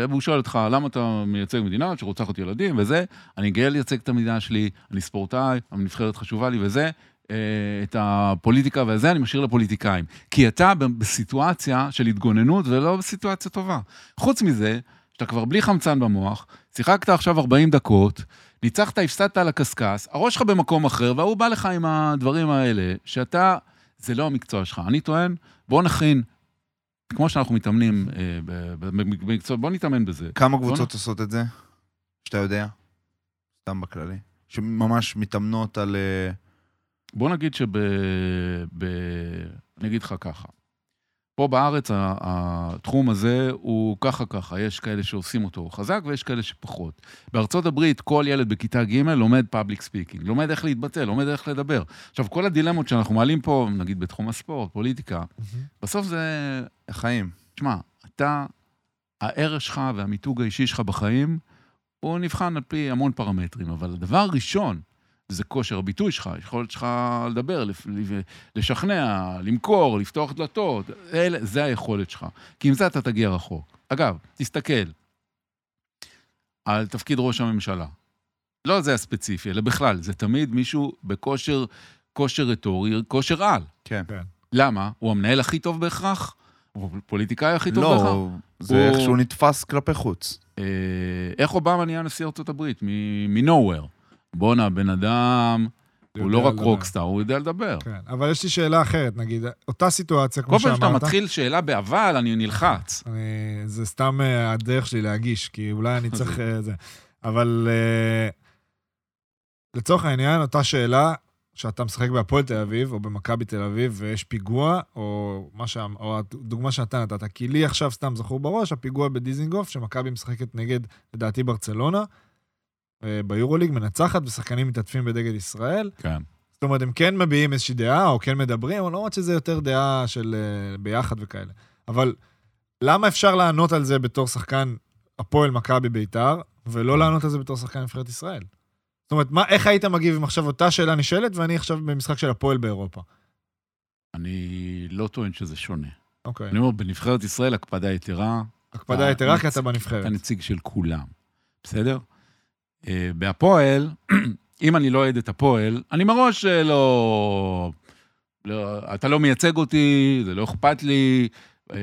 והוא שואל אותך, למה אתה מייצג מדינה שרוצחת ילדים וזה, אני גאה לייצג את המדינה שלי, אני ספורטאי, הנבחרת חשובה לי וזה, אה, את הפוליטיקה וזה אני משאיר לפוליטיקאים. כי אתה בסיטואציה של התגוננות ולא בסיטואציה טובה. חוץ מזה, שאתה כבר בלי חמצן במוח, שיחקת עכשיו 40 דקות, ניצחת, הפסדת על הקשקש, הראש שלך במקום אחר, והוא בא לך עם הדברים האלה, שאתה, זה לא המקצוע שלך. אני טוען, בוא נכין, כמו שאנחנו מתאמנים אה, במקצוע, בוא נתאמן בזה. כמה קבוצות עושות את זה? שאתה יודע? סתם בכללי. שממש מתאמנות על... אה, בוא נגיד שב... ב... אני אגיד לך ככה. פה בארץ התחום הזה הוא ככה ככה, יש כאלה שעושים אותו חזק ויש כאלה שפחות. בארצות הברית כל ילד בכיתה ג' לומד public speaking, לומד איך להתבטא, לומד איך לדבר. עכשיו, כל הדילמות שאנחנו מעלים פה, נגיד בתחום הספורט, פוליטיקה, בסוף זה, החיים. תשמע, אתה, הערך שלך והמיתוג האישי שלך בחיים, הוא נבחן על פי המון פרמטרים, אבל הדבר הראשון, זה כושר הביטוי שלך, יכולת שלך לדבר, לשכנע, למכור, לפתוח דלתות, אלה, זה היכולת שלך. כי עם זה אתה תגיע רחוק. אגב, תסתכל על תפקיד ראש הממשלה. לא זה הספציפי, אלא בכלל, זה תמיד מישהו בכושר, כושר רטורי, כושר על. כן. למה? הוא המנהל הכי טוב בהכרח? הוא הפוליטיקאי הכי טוב בהכרח? לא, זה הוא- איך שהוא נתפס כלפי חוץ. אה, איך אובמה נהיה נשיא ארצות הברית? מ-nowhere. בואנה, בן אדם הוא לא רק לדבר. רוקסטאר, הוא יודע לדבר. כן, אבל יש לי שאלה אחרת, נגיד, אותה סיטואציה, כל כמו פעם שאתה שאמרת, מתחיל שאלה באבל, אני נלחץ. אני, זה סתם אה, הדרך שלי להגיש, כי אולי אני צריך... אה, זה. אבל אה, לצורך העניין, אותה שאלה, שאתה משחק בהפועל תל אביב, או במכבי תל אביב, ויש פיגוע, או, מה שה, או הדוגמה שאתה נתת, כי לי עכשיו סתם זכור בראש, הפיגוע בדיזינגוף, שמכבי משחקת נגד, לדעתי, ברצלונה, ביורוליג, מנצחת, ושחקנים מתעטפים בדגל ישראל. כן. זאת אומרת, הם כן מביעים איזושהי דעה, או כן מדברים, למרות שזה יותר דעה של אה, ביחד וכאלה. אבל למה אפשר לענות על זה בתור שחקן הפועל מכבי ביתר, ולא לענות על זה בתור שחקן נבחרת ישראל? זאת אומרת, מה, איך היית מגיב אם עכשיו אותה שאלה נשאלת, ואני עכשיו במשחק של הפועל באירופה? אני לא טוען שזה שונה. אוקיי. אני אומר, בנבחרת ישראל הקפדה יתרה, הקפדה יתרה, כי אתה בנבחרת. אתה נציג של כולם, בסדר? אה, בהפועל, אם אני לא אוהד את הפועל, אני מראש אה, לא... לא... אתה לא מייצג אותי, זה לא אכפת לי, אה,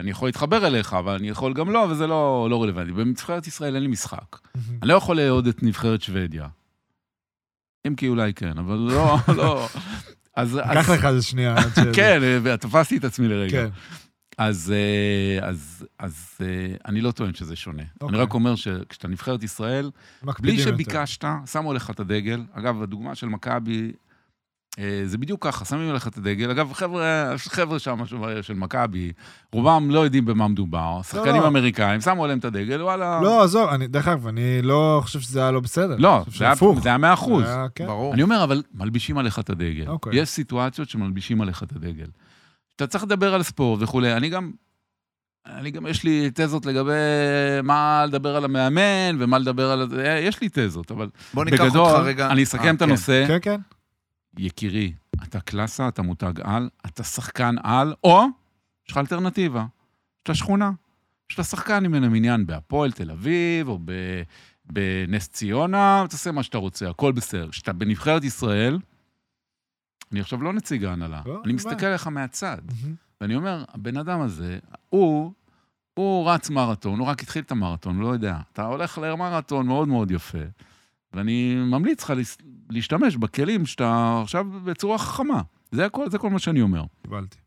אני יכול להתחבר אליך, אבל אני יכול גם לא, וזה לא, לא רלוונטי. בנבחרת ישראל אין לי משחק. אני לא יכול לאהוד את נבחרת שוודיה. אם כי אולי כן, אבל לא, לא. אז... לקח אז- לך איזה שנייה. כן, אה, תפסתי את עצמי לרגע. כן. אז, אה, אז, אז אה, אני לא טוען שזה שונה. אני אוקיי. רק אומר שכשאתה נבחרת ישראל, בלי מקפידים יותר. שביקשת, שמו לך את הדגל. אגב, הדוגמה של מכבי, אה, זה בדיוק ככה, שמים לך את הדגל. אגב, חבר'ה, חבר'ה שם של- של מכבי, רובם לא יודעים במה מדובר. שחקנים לא. אמריקאים, שמו עליהם את הדגל, וואלה... לא, עזוב, אני- דרך אגב, אני לא חושב שזה היה לא בסדר. לא, זה היה- שהפוך. זה היה מאה אחוז. כן. ברור. אני אומר, אבל מלבישים עליך את הדגל. אוקיי. יש סיטואציות שמלבישים עליך את הדגל. אתה צריך לדבר על ספורט וכולי. אני גם, אני גם, יש לי תזות לגבי מה לדבר על המאמן ומה לדבר על... זה. יש לי תזות, אבל בוא ניקח בגדול, אותך רגע... אני אסכם אה, את כן. הנושא. כן, כן. יקירי, אתה קלאסה, אתה מותג על, אתה שחקן על, או יש לך אלטרנטיבה. יש לה שכונה. יש לה שחקן ממנו עניין בהפועל תל אביב, או ב- בנס ציונה, תעשה מה שאתה רוצה, הכל בסדר. כשאתה בנבחרת ישראל, אני עכשיו לא נציג ההנהלה, לא, אני מסתכל. עליך מהצד. ואני אומר, הבן אדם הזה, הוא, הוא רץ מרתון, הוא רק התחיל את המרתון, לא יודע. אתה הולך למרתון מאוד מאוד יפה, ואני ממליץ לך להשתמש בכלים שאתה עכשיו בצורה חכמה. זה הכל, זה כל מה שאני אומר. קיבלתי.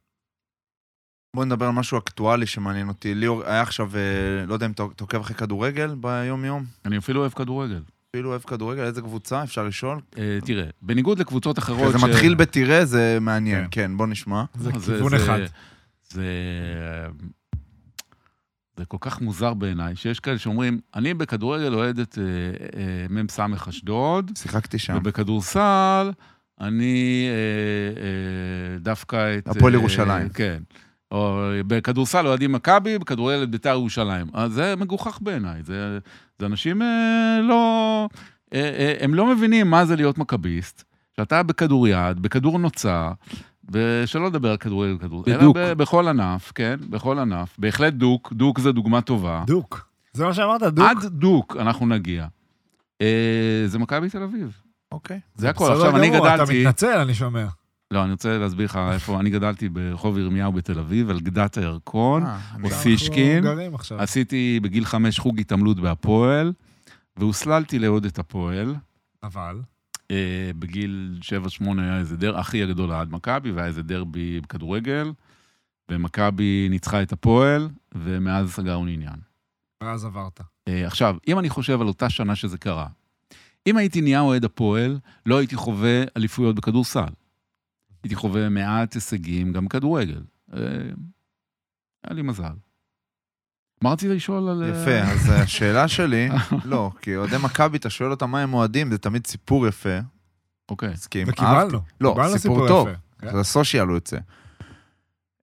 בוא נדבר על משהו אקטואלי שמעניין אותי. ליאור היה עכשיו, אה, לא יודע אם אתה עוקב אחרי כדורגל ביום-יום? אני אפילו אוהב כדורגל. אפילו אוהב כדורגל, איזה קבוצה? אפשר לשאול? אה, תראה, בניגוד לקבוצות אחרות... זה מתחיל בתראה, זה מעניין. כן. כן, בוא נשמע. זה כיוון אחד. זה... זה כל כך מוזר בעיניי, שיש כאלה שאומרים, אני בכדורגל אוהד את אה, אה, מ"ס אשדוד, שיחקתי שם. ובכדורסל אני אה, אה, דווקא את... הפועל אה, ירושלים. כן. או בכדורסל אוהדים מכבי, בכדורגל את בית"ר ירושלים. אז זה מגוחך בעיניי. זה, זה אנשים אה, לא... אה, אה, הם לא מבינים מה זה להיות מכביסט, שאתה בכדוריד, בכדור נוצה, ושלא לדבר על כדורגל וכדור... בדוק. אלא ב- בכל ענף, כן, בכל ענף. בהחלט דוק, דוק זה דוגמה טובה. דוק. זה מה שאמרת, דוק? עד דוק אנחנו נגיע. אה, זה מכבי תל אביב. אוקיי. זה הכל. עכשיו, אני גמור, אתה גדלתי... מתנצל, אני שומע. לא, אני רוצה להסביר לך איפה, אני גדלתי ברחוב ירמיהו בתל אביב, על גדת הירקון. אה, או פישקין. אנחנו גרים עכשיו. עשיתי בגיל חמש חוג התעמלות בהפועל, והוסללתי את הפועל. אבל, אה, בגיל 7-8 היה איזה דר, אחי הגדול עד מכבי, והיה איזה דרבי בכדורגל, ומכבי ניצחה את הפועל, ומאז סגרנו עניין. ואז עברת. אה, עכשיו, אם אני חושב על אותה שנה שזה קרה, אם הייתי נהיה אוהד הפועל, לא הייתי חווה אליפויות בכדורסל. הייתי חווה מעט הישגים גם בכדורגל. אה, היה לי מזל. מה רצית לשאול על... אה, יפה, אז השאלה שלי, לא, כי אוהדי מכבי, אתה שואל אותם מה הם אוהדים, זה תמיד סיפור יפה. אוקיי. מסכים. וקיבלנו. אהבתי. לא, סיפור טוב. יפה. כן. זה הסושיאל הוא יוצא.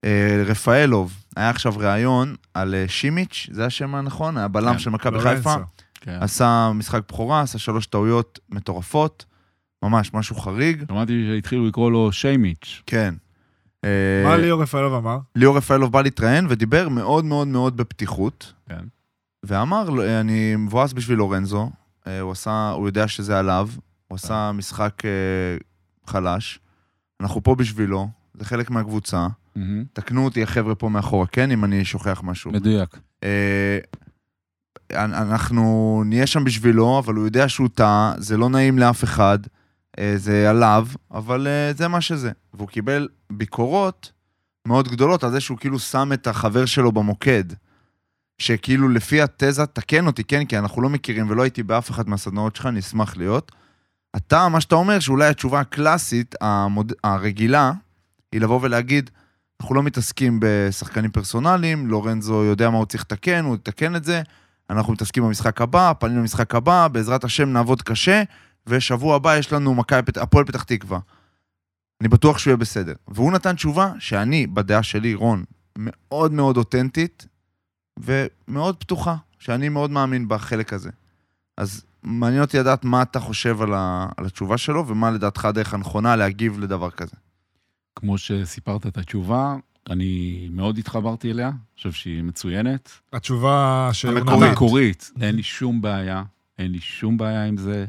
אה, רפאלוב, היה עכשיו ראיון על אה, שימיץ', זה השם הנכון? הבלם כן, של מכבי. חיפה. כן. עשה משחק בכורה, עשה שלוש טעויות מטורפות, ממש משהו חריג. שמעתי שהתחילו לקרוא לו שיימיץ'. כן. אה, מה ליאור רפאלוב אמר? ליאור רפאלוב בא להתראיין ודיבר מאוד מאוד מאוד בפתיחות. כן. ואמר, לו, אני מבואס בשביל לורנזו, אה, הוא עשה, הוא יודע שזה עליו, הוא עשה משחק אה, חלש, אנחנו פה בשבילו, זה חלק מהקבוצה. תקנו אותי החבר'ה פה מאחורה, כן, אם אני שוכח משהו. מדויק. אה, אנ- אנחנו נהיה שם בשבילו, אבל הוא יודע שהוא טעה, זה לא נעים לאף אחד. אה, זה עליו, אבל אה, זה מה שזה. והוא קיבל ביקורות מאוד גדולות על זה שהוא כאילו שם את החבר שלו במוקד. שכאילו לפי התזה, תקן אותי, כן? כי אנחנו לא מכירים ולא הייתי באף אחת מהסדנאות שלך, אני אשמח להיות. אתה, מה שאתה אומר, שאולי התשובה הקלאסית, המוד... הרגילה, היא לבוא ולהגיד, אנחנו לא מתעסקים בשחקנים פרסונליים, לורנזו יודע מה הוא צריך לתקן, הוא יתקן את זה, אנחנו מתעסקים במשחק הבא, פנים למשחק הבא, בעזרת השם נעבוד קשה, ושבוע הבא יש לנו מכבי פת... הפועל פתח תקווה. אני בטוח שהוא יהיה בסדר. והוא נתן תשובה שאני, בדעה שלי, רון, מאוד מאוד אותנטית ומאוד פתוחה, שאני מאוד מאמין בחלק הזה. אז מעניין אותי לדעת מה אתה חושב על, ה... על התשובה שלו, ומה לדעתך הדרך הנכונה להגיב לדבר כזה. כמו שסיפרת את התשובה, אני מאוד התחברתי אליה, אני חושב שהיא מצוינת. התשובה שהוא המקורית. נתן. המקורית, אין לי שום בעיה, אין לי שום בעיה עם זה.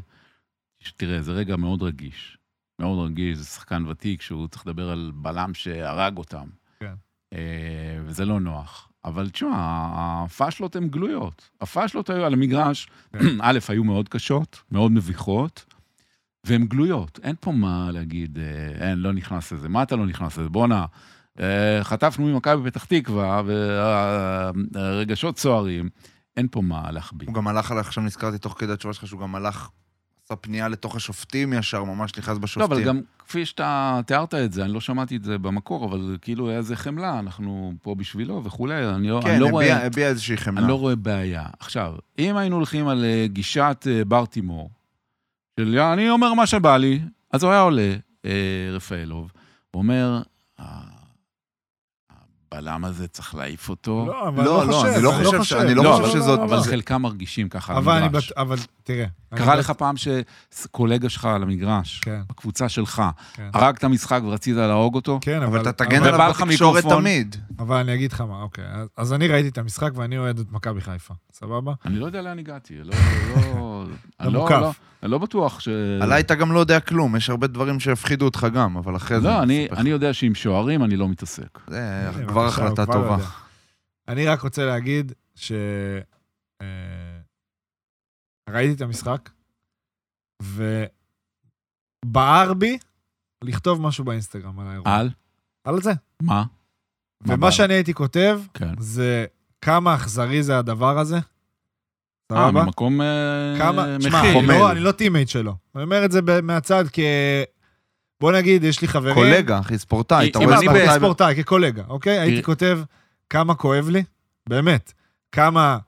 תראה, זה רגע מאוד רגיש. מאוד רגיש, זה שחקן ותיק שהוא צריך לדבר על בלם שהרג אותם. כן. אה, וזה לא נוח. אבל תשמע, הפאשלות הן גלויות. הפאשלות היו על המגרש, כן. א', היו מאוד קשות, מאוד מביכות, והן גלויות. אין פה מה להגיד, אה, אין, לא נכנס לזה. מה אתה לא נכנס לזה? בואנה, אה, חטפנו ממכבי פתח תקווה, והרגשות סוערים. אין פה מה להחביא. הוא גם הלך עכשיו נזכרתי תוך כדי התשובה שלך, שהוא גם הלך, עשה פנייה לתוך השופטים ישר, ממש נכנס לא, בשופטים. אבל גם כפי שאתה תיארת את זה, אני לא שמעתי את זה במקור, אבל כאילו היה איזה חמלה, אנחנו פה בשבילו וכולי, אני לא, כן, אני לא הביע, רואה... הביע איזושהי חמלה. אני לא רואה בעיה. עכשיו, אם היינו הולכים על אה, גישת אה, ברטימור, של "יא, אני אומר מה שבא לי, אז הוא היה עולה, אה, רפאלוב, אומר, "ה- הבלם הזה צריך להעיף אותו. לא, אבל לא, לא, לא, חושב, אני לא חושב אני לא לא, חושב אבל- שזאת- אבל חלקם מרגישים ככה על אבל תראה. קרה בט- לך פעם שקולגה שלך על המגרש, כן, בקבוצה שלך, כן. הרגת משחק ורצית להרוג אותו? כן, אבל אתה תגן עליו בתקשורת. תמיד. אבל אני אגיד לך מה, אוקיי. אז- אני ראיתי את המשחק ואני אוהד את מכבי חיפה, סבבה? אני לא יודע לאן הגעתי, לא, לא, אני לא. לא, אני לא בטוח ש... עליי אתה גם לא יודע כלום, יש הרבה דברים שהפחידו אותך גם, אבל אחרי זה... לא, אני, יודע שעם שוערים אני לא מתעסק. זה כבר החלטה טובה. אני רק רוצה להגיד ש... אה, ראיתי את המשחק, ובער בי לכתוב משהו באינסטגרם על האירוע. על? על זה. מה? מה ומה? שאני הייתי כותב, כן. זה כמה אכזרי זה הדבר הזה. אה? ממקום אה, כמה, תשמע. לא- אני לא teammate שלו. אני אומר את זה מהצד כ... בוא נגיד, יש לי חברים... קולגה, אחי, ספורטאי. אתה אם רואה אני ספורטאי... ספורטאי, כקולגה, אוקיי? הייתי כותב כמה כואב לי, באמת, כמה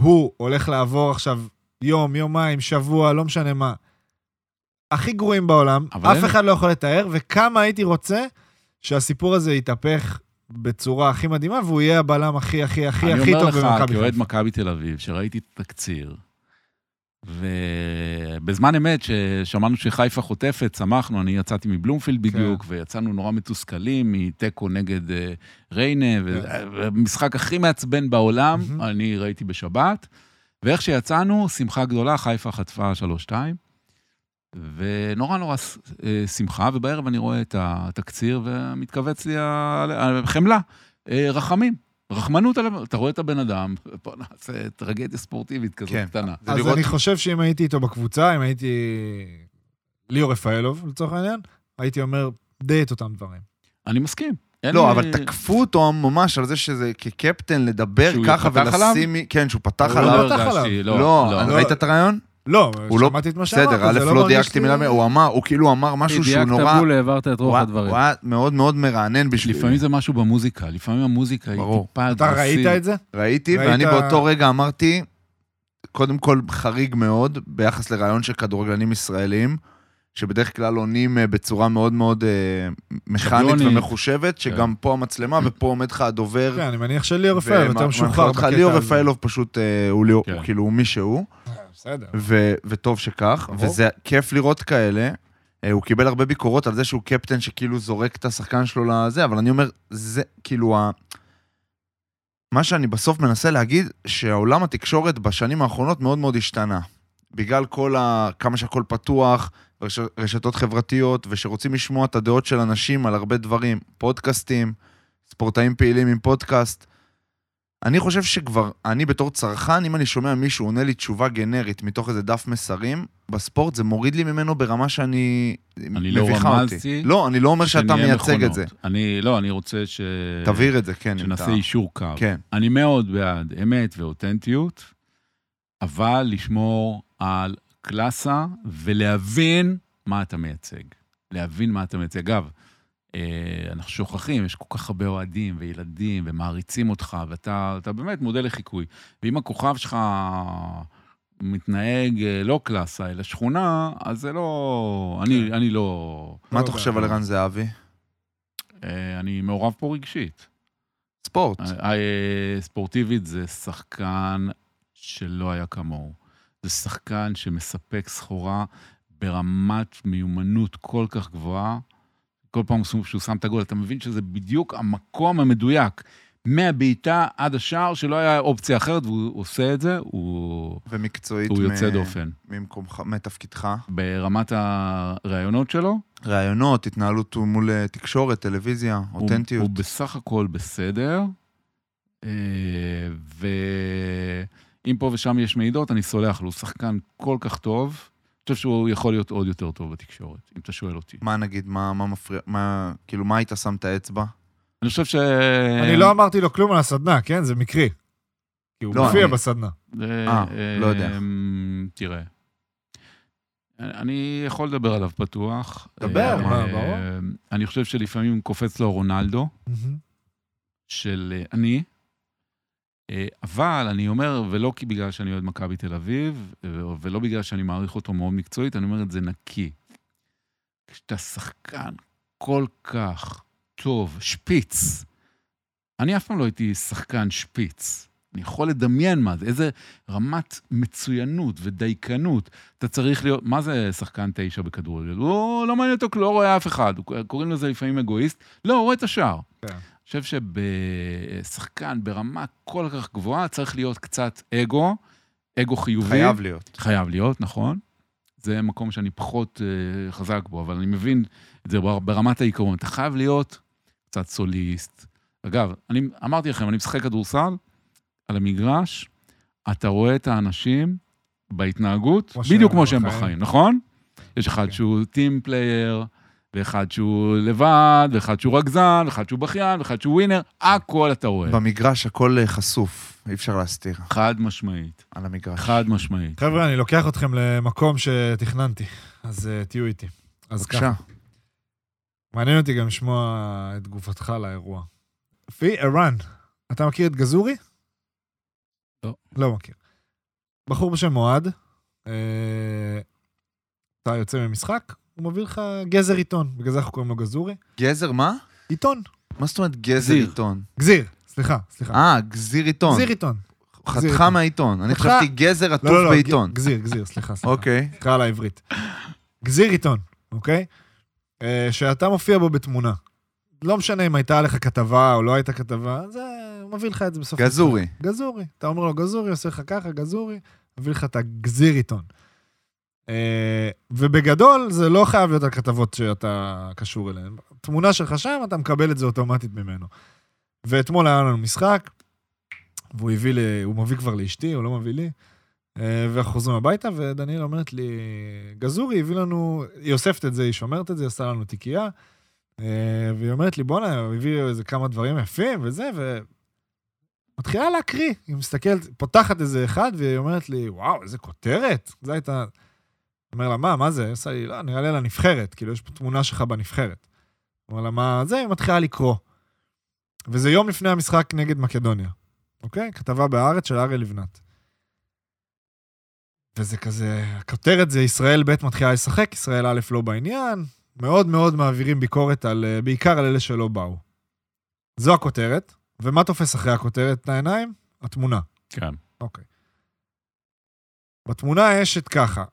הוא הולך לעבור עכשיו יום, יומיים, שבוע, לא משנה מה. הכי גרועים בעולם, אף אין- אחד לא יכול לתאר, וכמה הייתי רוצה שהסיפור הזה יתהפך בצורה הכי מדהימה, והוא יהיה הבלם הכי, הכי, הכי, הכי טוב אני אומר לך, במכבי כאוהד חיפה. מכבי תל אביב, שראיתי את התקציר, ובזמן אמת, ששמענו שחיפה חוטפת, שמחנו, אני יצאתי מבלומפילד בדיוק, ויצאנו נורא מתוסכלים מתיקו נגד אה, ריינה, והמשחק הכי מעצבן בעולם. אני ראיתי בשבת, ואיך שיצאנו, שמחה גדולה, חיפה חטפה 3-2, ונורא נורא אה, שמחה, ובערב אני רואה את התקציר, ומתכווץ לי החמלה, אה, רחמים. רחמנות על... אתה רואה את הבן אדם, בוא נעשה טרגדיה ספורטיבית כזאת כן. קטנה. אז לראות- אני חושב שאם הייתי איתו בקבוצה, אם הייתי ליאור רפאלוב, לצורך העניין, הייתי אומר די את אותם דברים. אני מסכים. לא, אבל תקפו אותו ממש על זה שזה כקפטן לדבר ככה? ולשים... כן, שהוא פתח הוא עליו. לא לא פתח עליו. לא, לא, לא. לא. ראית את הרעיון? לא, הוא לא- שמעתי את מה שאמרת, בסדר, א', זה לא מרגיש דייקתי לי- מילה, הוא אמר, הוא כאילו אמר משהו שהוא דייקת נורא... בול, העברת את הוא רוח הדברים. הוא היה מאוד מאוד מרענן בשבילי. לפעמים זה משהו במוזיקה, לפעמים המוזיקה היא. טיפה אתה ראית את זה? ראיתי, ראית- ואני באותו רגע אמרתי, קודם כל חריג מאוד ביחס לרעיון של כדורגלנים ישראלים, שבדרך כלל עונים אה, בצורה מאוד מאוד אה, מכנית. ומחושבת, שגם פה המצלמה ופה עומד לך הדובר. כן, אני מניח שליאור רפאלוב יותר משוחרר. בקטע הזה. ליאור רפאלוב פשוט, אה, הוא כן. כאילו מי שהוא, בסדר. ו- וטוב שכך. וזה כיף לראות כאלה. הוא קיבל הרבה ביקורות על זה שהוא קפטן שכאילו זורק את השחקן שלו לזה, אבל אני אומר, זה כאילו ה... מה שאני בסוף מנסה להגיד, שהעולם התקשורת בשנים האחרונות מאוד מאוד השתנה. בגלל כל ה... כמה שהכל פתוח, רש... רשתות חברתיות, ושרוצים לשמוע את הדעות של אנשים על הרבה דברים, פודקאסטים, ספורטאים פעילים עם פודקאסט. אני חושב שכבר, אני בתור צרכן, אם אני שומע מישהו עונה לי תשובה גנרית מתוך איזה דף מסרים, בספורט זה מוריד לי ממנו ברמה שאני... אני לא מביכה אותי. רמזתי לא, אני לא אומר שאתה מייצג את מכונות. זה. אני, לא, אני רוצה ש... תבהיר את זה, כן. שנעשה אתה- אישור קו. כן. אני מאוד בעד אמת ואותנטיות, אבל לשמור על קלאסה ולהבין מה אתה מייצג. להבין מה אתה מייצג. אגב, אה, אנחנו שוכחים, יש כל כך הרבה אוהדים וילדים ומעריצים אותך, ואתה אתה באמת מודל לחיקוי. ואם הכוכב שלך מתנהג אה, לא קלאסה, אלא שכונה, אז זה לא... אני, כן. אני לא... מה לא אתה. חושב על ערן זהבי? אה, אני מעורב פה רגשית. ספורט. ספורטיבית זה שחקן שלא היה כמוהו. זה שחקן שמספק סחורה ברמת מיומנות כל כך גבוהה. כל פעם שהוא שם את הגול, אתה מבין שזה בדיוק המקום המדויק. מהבעיטה עד השער, שלא היה אופציה אחרת, והוא עושה את זה, הוא, ומקצועית. הוא מ- יוצא דופן. ממקומך, מתפקידך. ברמת הראיונות שלו, ראיונות, התנהלות מול אה, תקשורת, טלוויזיה, הוא, אותנטיות. הוא בסך הכל בסדר, אה, ואם פה ושם יש מעידות, אני סולח לו, הוא שחקן כל כך טוב. אני חושב שהוא יכול להיות עוד יותר טוב בתקשורת, אם אתה שואל אותי. מה נגיד, מה, מה מפריע, מה, כאילו, מה היית שם את האצבע? אני חושב ש... אני לא אמרתי לו כלום על הסדנה, כן? זה מקרי. כי הוא לא, מופיע אני- בסדנה. אה, לא יודע. אמ, תראה, אני יכול לדבר עליו פתוח. דבר, אה, מה, ברור. אני חושב שלפעמים קופץ לו רונלדו. של אה, אני, אבל אני אומר, ולא כי בגלל שאני אוהד מכבי תל אביב, אה, ולא בגלל שאני מעריך אותו מאוד מקצועית, אני אומר את זה נקי. כשאתה שחקן כל כך טוב, שפיץ, אני אף פעם לא הייתי שחקן שפיץ. אני יכול לדמיין מה זה, איזה רמת מצוינות ודייקנות. אתה צריך להיות, מה זה שחקן תשע בכדורגל? הוא לא מעניין אותו, לא רואה אף אחד. קוראים לזה לפעמים אגואיסט. לא, הוא רואה את השער. כן. חושב שבשחקן ברמה כל כך גבוהה צריך להיות קצת אגו, אגו חיובי. חייב להיות. חייב להיות, נכון. זה מקום שאני פחות uh, חזק בו, אבל אני מבין את זה בר- ברמת העיקרון. אתה חייב להיות קצת סוליסט. אגב, אני אמרתי לכם, אני משחק כדורסל על המגרש, אתה רואה את האנשים בהתנהגות, כמו בדיוק כמו שהם בחיים. בחיים, נכון? יש אחד כן. שהוא team player, ואחד שהוא לבד, ואחד שהוא רגזן, ואחד שהוא בכיין, ואחד שהוא winner, הכל אתה רואה. במגרש הכל אה, חשוף, אי אפשר להסתיר חד משמעית, על המגרש. חד משמעית. חבר'ה, אני לוקח אתכם למקום שתכננתי, אז uh, תהיו איתי. אז ככה, בבקשה. מעניין אותי גם לשמוע את תגובתך לאירוע. פיני ערן, אתה מכיר את גזורי? לא. לא מכיר. בחור בשם אוהד, אה, אתה יוצא ממשחק, הוא מביא לך גזר עיתון, בגלל זה אנחנו קוראים לו גזורי. גזר מה? עיתון, מה זאת אומרת גזר גזיר. עיתון? גזיר, סליחה, סליחה. אה, גזיר עיתון. גזיר עיתון. חתיכה עיתון. מהעיתון. אני חשבתי גזר עטוף לא, לא, לא, בעיתון. גזיר, גזיר, סליחה, סליחה. אוקיי. נקרא לעברית. גזיר עיתון, אוקיי? אה, שאתה מופיע בו בתמונה. לא משנה אם הייתה לך כתבה או לא הייתה כתבה, זה, הוא מביא לך את זה בסוף. גזורי. גזורי. אתה אומר לו גזורי, עושה לך ככה, גזורי, מביא לך את הגזיר עיתון. אה, ובגדול, זה לא חייב להיות הכתבות שאתה קשור אליהן. תמונה שלך שם, אתה מקבל את זה אוטומטית ממנו. ואתמול היה לנו משחק, והוא הביא, לי, הוא מביא כבר לאשתי, הוא לא מביא לי. אה, ואנחנו חוזרים הביתה, ודניאל אומרת לי, גזורי הביא לנו, היא אוספת את זה, היא שומרת את זה, עושה לנו תיקייה, אה, והיא אומרת לי, בואנה, הוא הביא איזה כמה דברים יפים וזה, ומתחילה להקריא, היא מסתכלת, פותחת איזה אחד, והיא אומרת לי, וואו, איזה כותרת, זו הייתה... אומר לה, מה, מה זה? היא עושה לי, לא, נראה לי על הנבחרת, כאילו, יש פה תמונה שלך בנבחרת. אומר לה, מה זה? היא מתחילה לקרוא. וזה יום לפני המשחק נגד מקדוניה, אוקיי? כתבה בהארץ של אריה לבנת. וזה כזה, הכותרת זה ישראל ב' מתחילה לשחק, ישראל א' לא בעניין, מאוד מאוד מעבירים ביקורת על, אה, בעיקר על אלה שלא באו. זו הכותרת, ומה תופס אחרי הכותרת את העיניים? התמונה. כן. אוקיי. בתמונה יש את ככה,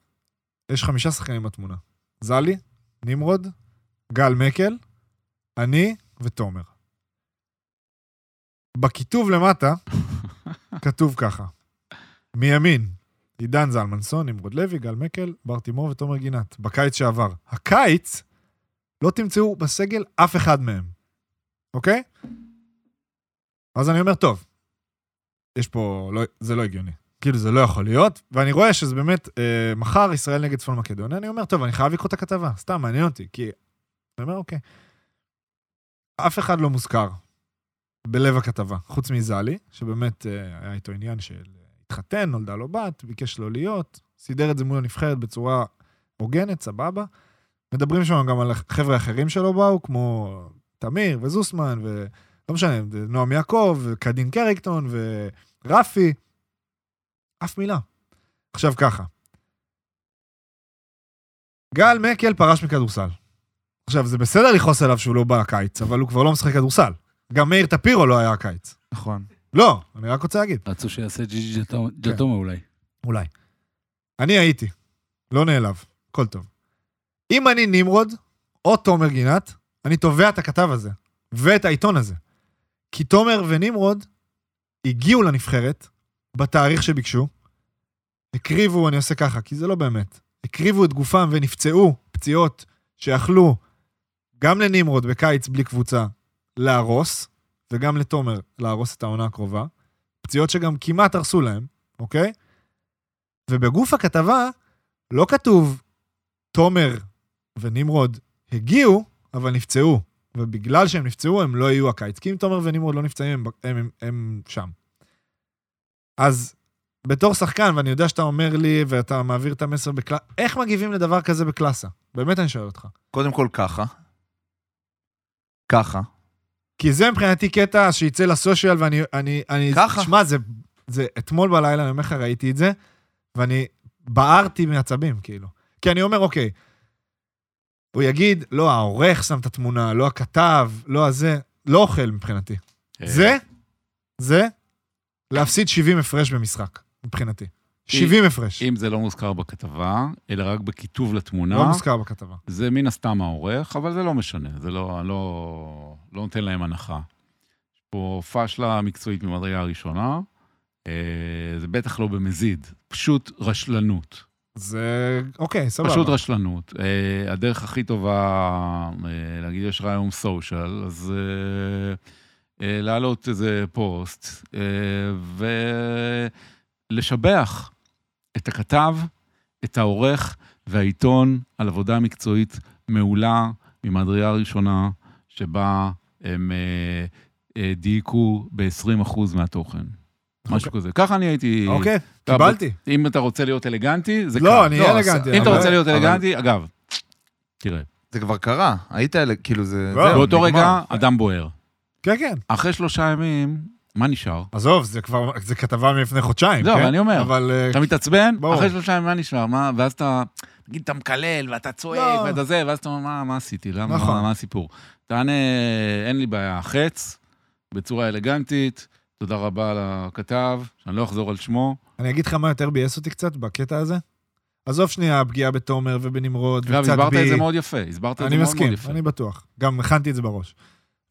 יש חמישה שחקנים בתמונה. זלי, נמרוד, גל מקל, אני ותומר. בכיתוב למטה כתוב ככה, מימין, עידן זלמנסון, נמרוד לוי, גל מקל, בר תימור ותומר גינת, בקיץ שעבר. הקיץ, לא תמצאו בסגל אף אחד מהם, אוקיי? אז אני אומר, טוב, יש פה, לא, זה לא הגיוני. כאילו, זה לא יכול להיות, ואני רואה שזה באמת, אה, מחר ישראל נגד צפון מקדוניה, אני אומר, טוב, אני חייב לקרוא את הכתבה, סתם, מעניין אותי, כי... אני אומר, אוקיי. אף אחד לא מוזכר בלב הכתבה, חוץ מזלי, שבאמת אה, היה איתו עניין של התחתן, נולדה לו בת, ביקש לא להיות, סידר את זה מול הנבחרת בצורה הוגנת, סבבה. מדברים שם גם על חבר'ה אחרים שלא באו, כמו תמיר וזוסמן, ולא משנה, נועם יעקב, וקדין קריקטון, ורפי. אף מילה. עכשיו ככה, גל מקל פרש מכדורסל. עכשיו, זה בסדר לכעוס עליו שהוא לא בא הקיץ, אבל הוא כבר לא משחק כדורסל. גם מאיר טפירו לא היה הקיץ. נכון. לא, אני רק רוצה להגיד. רצו שיעשה ג'יג'י ג'טומה- ג'טומה אולי. אולי. אני הייתי, לא נעלב, הכל טוב. אם אני נמרוד, או תומר גינת, אני תובע את הכתב הזה, ואת העיתון הזה. כי תומר ונמרוד הגיעו לנבחרת בתאריך שביקשו, הקריבו, אני עושה ככה, כי זה לא באמת, הקריבו את גופם ונפצעו פציעות שיכלו גם לנמרוד בקיץ בלי קבוצה להרוס, וגם לתומר להרוס את העונה הקרובה. פציעות שגם כמעט הרסו להם, אוקיי? ובגוף הכתבה לא כתוב תומר ונמרוד הגיעו, אבל נפצעו. ובגלל שהם נפצעו, הם לא יהיו הקיץ. כי אם תומר ונמרוד לא נפצעים, הם, הם, הם, הם שם. אז בתור שחקן, ואני יודע שאתה אומר לי, ואתה מעביר את המסר בקלאסה, איך מגיבים לדבר כזה בקלאסה? באמת אני שואל אותך. קודם כל ככה. ככה. כי זה מבחינתי קטע שיצא לסושיאל, ואני... אני, אני, ככה. שמע, זה, זה אתמול בלילה, אני אומר לך, ראיתי את זה, ואני בערתי מעצבים, כאילו. כי אני אומר, אוקיי, הוא יגיד, לא, העורך שם את התמונה, לא הכתב, לא הזה, לא אוכל מבחינתי. אה, זה, זה, להפסיד 70 הפרש במשחק, מבחינתי. 70 הפרש. אם זה לא מוזכר בכתבה, אלא רק בכיתוב לתמונה, לא מוזכר בכתבה. זה מן הסתם העורך, אבל זה לא משנה, זה לא, לא, לא נותן להם הנחה. יש פה פשלה מקצועית ממדרגה הראשונה, אה, זה בטח לא במזיד, פשוט רשלנות. זה, אוקיי, סבבה. פשוט רשלנות. אה, הדרך הכי טובה אה, להגיד, יש היום סושיאל, אז אה, להעלות איזה פוסט אה, ולשבח את הכתב, את העורך והעיתון על עבודה מקצועית מעולה ממדרגה הראשונה, שבה הם אה, אה, דייקו ב-20% מהתוכן. משהו כזה. ככה אני הייתי... אוקיי, קיבלתי. אם אתה רוצה להיות אלגנטי, זה לא, קל. אני לא, אלגנטי. אם אתה רוצה להיות אלגנטי, אגב, תראה, זה כבר קרה. היית, אלה- כאילו, זה... לא, באותו. רגע אדם בוער. כן, כן. אחרי שלושה ימים, מה נשאר? עזוב, זה כבר, זה כתבה מלפני חודשיים, זהו, כן? אבל אני אומר, אבל... אה, אתה מתעצבן, ברור. אחרי שלושה ימים מה נשאר? מה- ואז אתה, נגיד, אתה מקלל, ואתה צועק, לא. ואתה זה, ואז אתה אומר, "מה- מה עשיתי? למה? נכון. מה- מה הסיפור? תענה, אין לי בעיה, חץ, בצורה אלגנטית, תודה רבה לכתב, שאני לא אחזור על שמו. אני אגיד לך מה יותר ביאס אותי קצת בקטע הזה. עזוב שנייה, הפגיעה בתומר ובנמרוד, אגב, וקצת הסברת את בי. זה מאוד יפה, הסברת את זה אני מאוד מסכים, מאוד יפה. אני בטוח. גם הכנתי את זה בראש.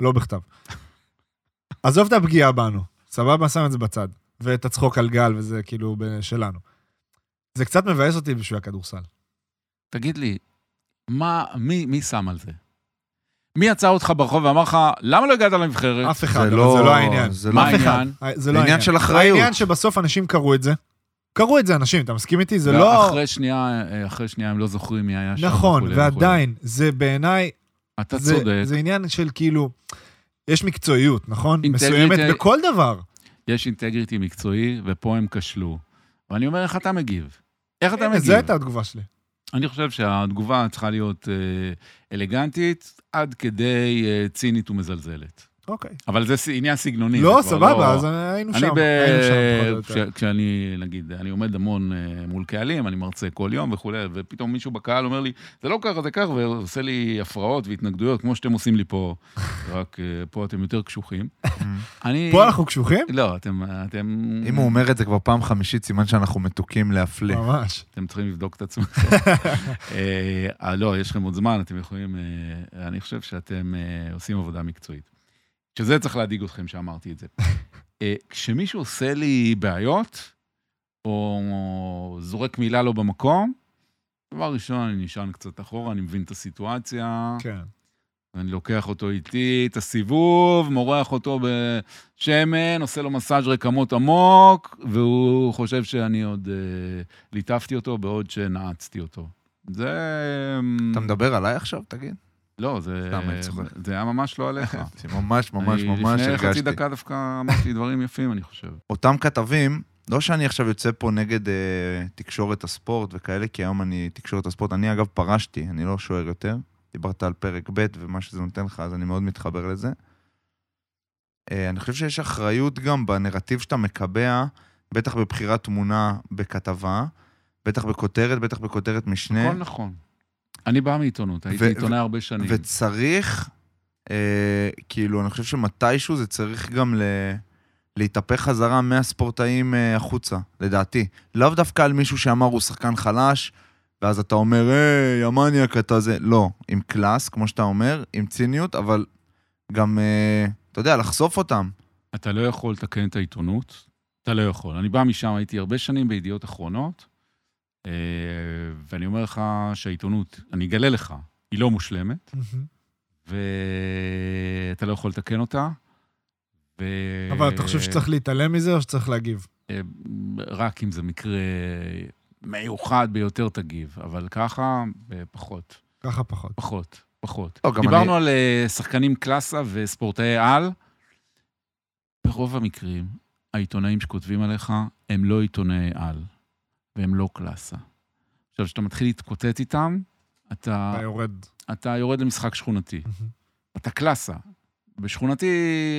לא בכתב. עזוב את הפגיעה בנו, סבבה? שם את זה בצד. ואת הצחוק על גל, וזה כאילו שלנו. זה קצת מבאס אותי בשביל הכדורסל. תגיד לי, מה, מי, מי שם על זה? מי עצר אותך ברחוב ואמר לך, למה לא הגעת לנבחרת? אף אחד, זה לא... זה לא העניין. זה לא... העניין? אה, זה לא עניין העניין. של אחריות. העניין שבסוף אנשים קראו את זה. קראו את זה אנשים, אתה מסכים איתי? זה לא... אחרי שנייה, אה, אחרי שנייה הם לא זוכרים מי היה שם. נכון, ועדיין, זה בעיניי. אתה זה, צודק, זה עניין של כאילו, יש מקצועיות, נכון? אינטגריטי- מסוימת בכל דבר. יש אינטגריטי מקצועי, ופה הם כשלו. ואני אומר, איך אתה מגיב? איך אתה מגיב? זו הייתה התגובה שלי. אני חושב שהתגובה צריכה להיות אה, אלגנטית, עד כדי אה, צינית ומזלזלת. אוקיי. אבל זה עניין סגנוני. לא, סבבה, אז היינו אני שם. ב... היינו שם, כש... כשאני, נגיד, אני עומד המון אה, מול קהלים, אני מרצה כל יום וכולי, ופתאום מישהו בקהל אומר לי, זה לא ככה, זה ככה, ועושה לי הפרעות והתנגדויות, כמו שאתם עושים לי פה, רק אה, פה אתם יותר קשוחים. אני... פה אנחנו קשוחים? לא, אתם... אתם... אם הוא אומר את זה כבר פעם חמישית, סימן שאנחנו מתוקים להפליא. ממש. אתם צריכים לבדוק את עצמכם. אה, לא, יש לכם עוד זמן, אתם יכולים... אני חושב שאתם עושים עבודה מקצועית. שזה צריך להדאיג אתכם שאמרתי את זה. אה, כשמישהו עושה לי בעיות, או זורק מילה לא במקום, דבר ראשון, אני נשען קצת אחורה, אני מבין את הסיטואציה, כן. אני לוקח אותו איתי, את הסיבוב, מורח אותו בשמן, עושה לו מסאז' רקמות עמוק, והוא חושב שאני עוד אה, ליטפתי אותו בעוד שנעצתי אותו. זה... אתה מדבר עליי עכשיו, תגיד? לא, זה, סתם, אני צוחק. זה היה ממש לא עליך. זה ממש ממש ממש לפני חצי הרגשתי. דקה דווקא אמרתי דברים יפים, אני חושב. אותם כתבים, לא שאני עכשיו יוצא פה נגד אה, תקשורת הספורט וכאלה, כי היום אני תקשורת הספורט. אני אגב פרשתי, אני לא שוער יותר. דיברת על פרק ב' ומה שזה נותן לך, אז אני מאוד מתחבר לזה. אה, אני חושב שיש אחריות גם בנרטיב שאתה מקבע, בטח בבחירת תמונה בכתבה, בטח בכותרת, בטח בכותרת משנה. הכל נכון. אני בא מעיתונות, הייתי עיתונאי הרבה שנים. וצריך, אה, כאילו, אני חושב שמתישהו זה צריך גם ל... להתהפך חזרה מהספורטאים אה, החוצה, לדעתי. לאו דווקא על מישהו שאמר הוא שחקן חלש, ואז אתה אומר, היי, המניאק אתה זה. לא, עם קלאס, כמו שאתה אומר, עם ציניות, אבל גם, אה, אתה יודע, לחשוף אותם. אתה לא יכול לתקן את העיתונות, אתה לא יכול. אני בא משם, הייתי הרבה שנים בידיעות אחרונות, ואני אומר לך שהעיתונות, אני אגלה לך, היא לא מושלמת, ואתה לא יכול לתקן אותה. ו... אבל אתה חושב שצריך להתעלם מזה או שצריך להגיב? אה, רק אם זה מקרה מיוחד ביותר תגיב, אבל ככה, אה, פחות, ככה פחות. פחות, פחות. לא, דיברנו אני- על אה, שחקנים קלאסה וספורטאי על. ברוב המקרים, העיתונאים שכותבים עליך הם לא עיתונאי על, והם לא קלאסה. עכשיו, כשאתה מתחיל להתקוטט איתם, אתה, אתה יורד. אתה יורד למשחק שכונתי. אתה קלאסה. בשכונתי,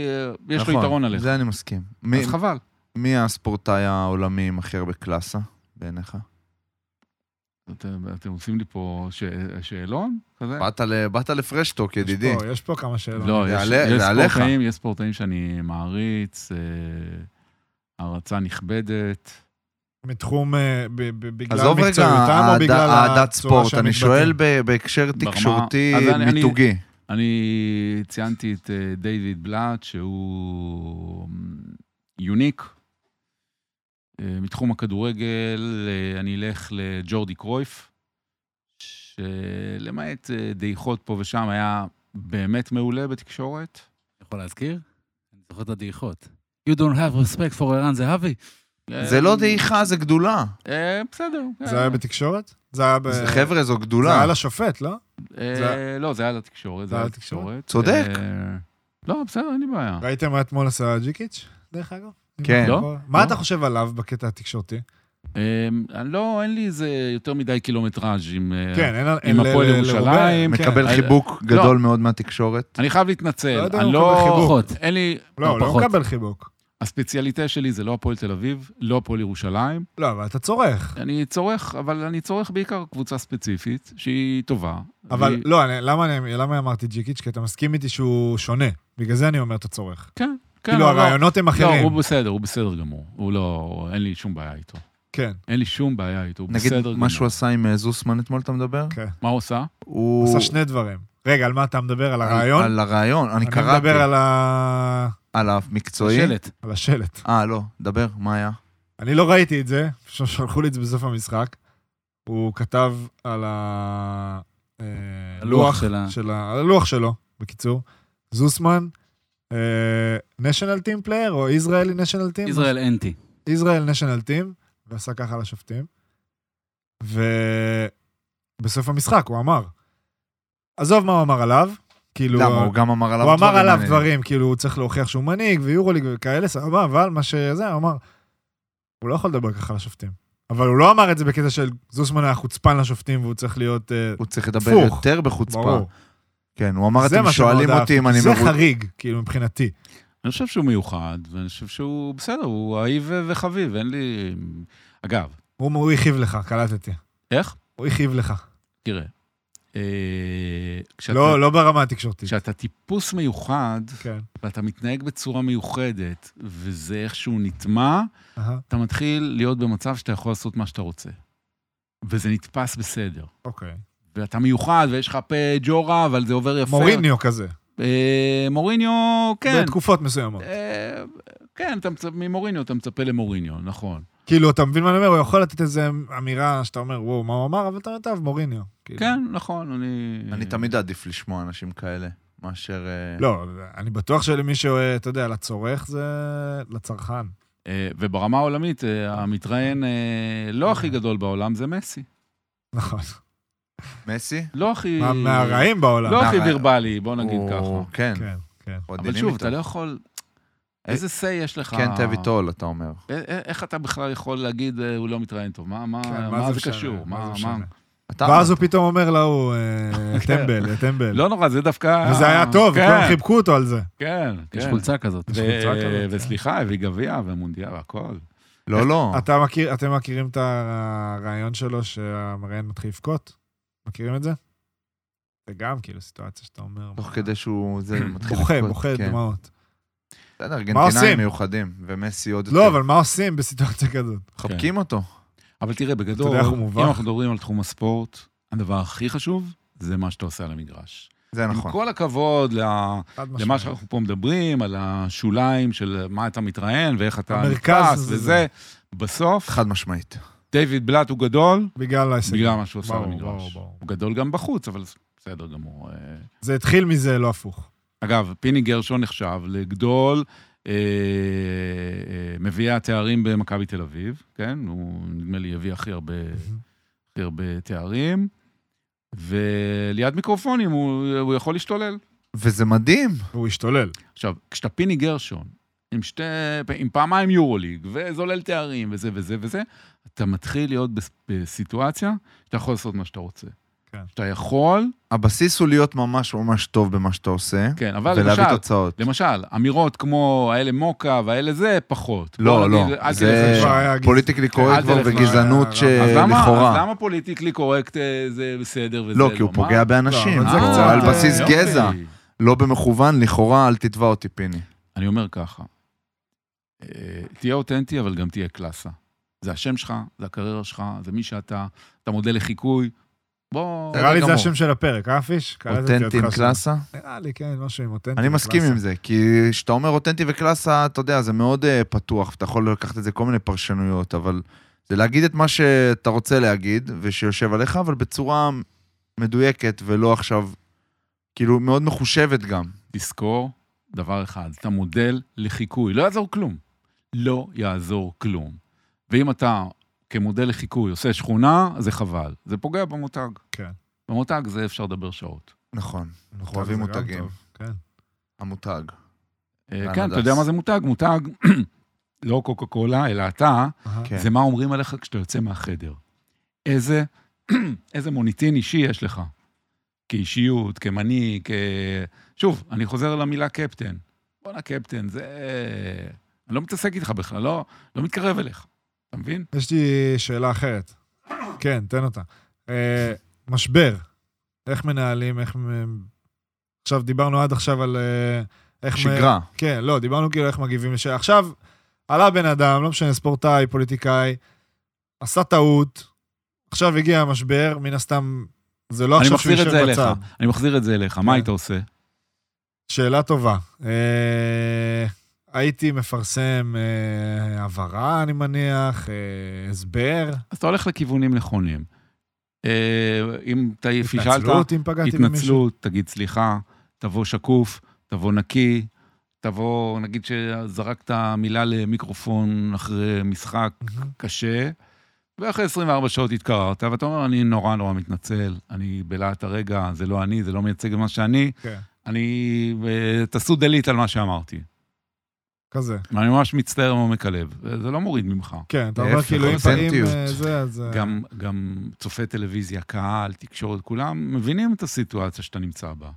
אה, יש לו נכון, יתרון עליך. זה אני מסכים. מי, אז חבל. מי הספורטאי העולמי עם הכי הרבה קלאסה, בעיניך? אתם, אתם עושים לי פה ש... שאלון כזה? באת ל- באת לפרשטוק, ידידי. יש פה- יש פה כמה שאלות. לא. ספורטאים, יש ספורטאים שאני מעריץ, אה, הערצה נכבדת. מתחום, אה, ב- ב- בגלל עזוב רגע, מקצועיותם או בגלל אהדת הצורה ספורט, שהם אני? שואל בהקשר ברמה- תקשורתי אז אני- אני- מיתוגי. אני ציינתי את אה, דיוויד בלאט, שהוא יוניק. אה, מתחום הכדורגל, אני אלך לג'ורדי קרויף, שלמעט דעיכות פה ושם, היה באמת מעולה בתקשורת. יכול להזכיר? אני זוכר את הדעיכות. You don't have respect for ערן זהבי? זה לא דעיכה, זה גדולה. אה, בסדר. זה היה בתקשורת? זה היה ב... זה- חבר'ה, זו זה גדולה. היה לשופט, לא? אה, זה- לא, זה היה לתקשורת. זה היה לתקשורת? צודק. אה, לא, בסדר, אין לי בעיה. ראיתם מה אתמול עשה ג'יקיץ', דרך אגב? כן. לא? מה לא. אתה חושב עליו בקטע התקשורתי? אה, לא, אין לי איזה יותר מדי קילומטראז' עם... אה, כן, הפועל ירושלים, מקבל. חיבוק גדול מאוד מהתקשורת. אני חייב להתנצל. לא אני הוא מקבל לא... אין לי... לא, הוא לא. מקבל חיבוק. הספציאליטה שלי זה לא הפועל תל אביב, לא הפועל ירושלים. לא, אבל אתה צורך. אני צורך, אבל אני צורך בעיקר קבוצה ספציפית, שהיא טובה. אבל והיא- לא, אני- למה אני- למה אמרתי ג'יקיץ'? כי אתה מסכים איתי שהוא שונה. בגלל זה אני אומר אתה צורך. כן, כן. כאילו, לא- הרעיונות הם לא, אחרים. הוא בסדר, הוא בסדר גמור. הוא לא... אין לי שום בעיה איתו. כן, אין לי שום בעיה איתו, הוא נגיד, בסדר גמור. מה שהוא עשה עם אה, זוסמן אתמול, אתה מדבר? כן. מה הוא עשה? הוא... עשה שני דברים. רגע, על מה אתה מדבר? על הרעיון? על הרעיון, אני אני קראתי. מדבר על ה- על המקצועי. שלט. על השלט. אה, לא, דבר, מה היה? אני לא ראיתי את זה, פשוט שלחו לי את זה בסוף המשחק. הוא כתב על ה... אה, הלוח. של ה... על הלוח שלו, בקיצור. זוסמן, national team player או ישראלי national team? ישראל אנטי. ישראל national team, ועשה ככה לשופטים. ובסוף המשחק הוא אמר, עזוב מה הוא אמר עליו, כאילו... למה, הוא גם אמר עליו הוא אמר עליו. דברים, כאילו הוא צריך להוכיח שהוא מנהיג ויורוליג וכאלה, סבבה, אבל מה שזה, הוא אמר, הוא לא יכול לדבר ככה לשופטים. אבל הוא לא אמר את זה בקטע של זוסמן היה חוצפן לשופטים והוא צריך להיות... אה, הוא צריך לדבר הפוך. יותר בחוצפה. ברור. כן, הוא אמר, זה אתם שואלים אותי אם אני זה. חריג, כאילו, מבחינתי. אני חושב שהוא מיוחד, ואני חושב שהוא בסדר, הוא אהיב ו- וחביב, אין לי... אגב, הוא הוא הכאיב לך, קלטתי. איך? הוא הכאיב לך. תראה, אה, כשאתה, לא, לא ברמה התקשורתית. כשאתה טיפוס מיוחד, כן. ואתה מתנהג בצורה מיוחדת, וזה איכשהו נטמע, אהה, אתה מתחיל להיות במצב שאתה יכול לעשות מה שאתה רוצה. וזה נתפס בסדר. אוקיי. ואתה מיוחד, ויש לך פה ג'ורה, אבל זה עובר יפה. מוריניו כזה. אה, מוריניו, כן. בתקופות מסוימות. אה, כן, אתה מצפ... ממוריניו אתה מצפה למוריניו, נכון. כאילו, אתה מבין מה אני אומר? הוא יכול לתת איזו אמירה שאתה אומר, וואו, מה הוא אמר, אבל אתה טוב, מוריניו. כאילו. כן, נכון, אני... אני תמיד אעדיף לשמוע אנשים כאלה, מאשר... אה, לא, אני בטוח שלמי שאתה יודע, לצורך זה לצרכן. אה, וברמה העולמית, אה, המתראיין לא הכי גדול בעולם זה מסי. נכון. מסי? לא הכי... מה- מהרעים בעולם. לא הכי וירבלי, בוא נגיד ככה. כן. כן, כן. אבל שוב. אתה לא יכול... איזה say יש לך? כן, תביא טול, אתה אומר. איך אתה בכלל יכול להגיד, אה, הוא לא מתראיין טוב? מה- כן, זה? קשור? מה זה משנה? ואז הוא. פתאום אומר להוא, אה, כן. טמבל, טמבל. לא נורא, זה דווקא... וזה היה טוב, כן, כולם חיבקו אותו על זה. כן, כן. יש חולצה כזאת, כן. וסליחה, הביא גביע ומונדיאל והכל. לא, לא. אתם מכירים את הרעיון שלו שהמראיין מתחיל לבכות? מכירים את זה? זה גם כאילו סיטואציה שאתה אומר... תוך כדי שהוא בוכה, בוכה כן. דמעות. בסדר? ארגנטינאים מיוחדים, ומסי עוד יותר. לא, אבל מה עושים בסיטואציה כזאת? מחבקים אותו. אבל תראה, בגדול? אם אנחנו מדברים על תחום הספורט, הדבר הכי חשוב זה מה שאתה עושה על המגרש. זה עם נכון. כל הכבוד למה. שאנחנו פה מדברים, על השוליים של מה אתה מתראיין ואיך אתה זה וזה, זה. בסוף, חד משמעית. דיוויד בלאט הוא גדול, בגלל ההישג. בגלל מה שהוא עושה על המגרש. הוא גדול גם בחוץ, אבל בסדר גמור. אה. זה התחיל מזה, לא הפוך. אגב, פיני גרשון נחשב לגדול אה, אה, מביאי התארים במכבי תל אביב, כן? הוא נדמה לי הביא הכי הרבה, הכי הרבה תארים, וליד מיקרופונים הוא, הוא יכול להשתולל. וזה מדהים. והוא השתולל. עכשיו, כשאתה פיני גרשון, עם שתי, עם פעמיים יורוליג, וזולל תארים, וזה וזה וזה, אתה מתחיל להיות בס- בסיטואציה שאתה יכול לעשות מה שאתה רוצה. כן. שאתה יכול, הבסיס הוא להיות ממש ממש טוב במה שאתה עושה, כן, אבל ולהביא למשל, תוצאות. למשל, אמירות כמו האלה מוקה והאלה זה, פחות. לא, לא. אל זה גז- politically correct כבר. וגזענות אז למה- אז למה, שלכאורה. politically correct אה, זה בסדר וזה לא, כי הוא? פוגע באנשים. קצת, על אה, בסיס יופי. גזע. לא במכוון, לכאורה, אל תתבע אותי, פיני. אני אומר ככה, אה, תהיה אותנטי, אבל גם תהיה קלאסה. זה השם שלך, זה הקריירה שלך, זה מי שאתה, אתה מודל לחיקוי. בוא... נראה לי זה. השם של הפרק, אה, פיש? קלטתי אותנטי עם אותך שם. קלאסה? נראה לי, כן, משהו עם אותנטי. אני מסכים. עם זה, כי כשאתה אומר אותנטי וקלאסה, אתה יודע, זה מאוד אה, פתוח, ואתה יכול לקחת את זה כל מיני פרשנויות, אבל זה להגיד את מה שאתה רוצה להגיד, ושיושב עליך, אבל בצורה מדויקת, ולא עכשיו, כאילו, מאוד מחושבת גם. תזכור דבר אחד, אתה מודל לחיקוי, לא יעזור כלום. לא יעזור כלום. ואם אתה כמודל לחיקוי עושה שכונה, זה חבל. זה פוגע במותג. כן. במותג זה אפשר לדבר שעות. נכון, אנחנו מותג אוהבים מותגים. כן. המותג. אה, כן. אתה יודע מה זה מותג? מותג, לא קוקה קולה, אלא אתה. כן. זה מה אומרים עליך כשאתה יוצא מהחדר. איזה, איזה מוניטין אישי יש לך. כאישיות, כמנהיג, כ... שוב, אני חוזר למילה קפטן. בואנה, קפטן, זה... אני לא מתעסק איתך בכלל, לא, לא מתקרב אליך. אתה מבין? יש לי שאלה אחרת. כן, תן אותה. אה, משבר, איך מנהלים, איך... עכשיו, דיברנו עד עכשיו על... אה, איך... מ- שגרה. כן, לא, דיברנו כאילו איך מגיבים לשאלה. עכשיו, עלה בן אדם, לא משנה, ספורטאי, פוליטיקאי, עשה טעות, עכשיו הגיע המשבר, מן הסתם, זה לא עכשיו שהוא יושב. בצד. אני מחזיר את זה אליך, מה כן. היית עושה? שאלה טובה. אה, הייתי מפרסם אה, הבהרה, אני מניח, אה, הסבר, אז אתה הולך לכיוונים נכונים. אה, אם אתה פישלת, התנצלות אם פגעתי במישהו. התנצלות, תגיד סליחה, תבוא שקוף, תבוא נקי, תבוא, נגיד שזרקת מילה למיקרופון אחרי משחק מהמם. קשה, ואחרי 24 שעות התקררת, ואתה אומר, אני נורא נורא מתנצל, אני בלהט הרגע, זה לא אני, זה לא מייצג את מה שאני, כן, אני... אה, תעשו דלית על מה שאמרתי. כזה. אני ממש מצטער מעומק הלב, זה לא מוריד ממך. כן, אתה אומר כאילו, אם. אה, זה, אז... אה, גם, גם צופי טלוויזיה, קהל, תקשורת, כולם מבינים את הסיטואציה שאתה נמצא בה.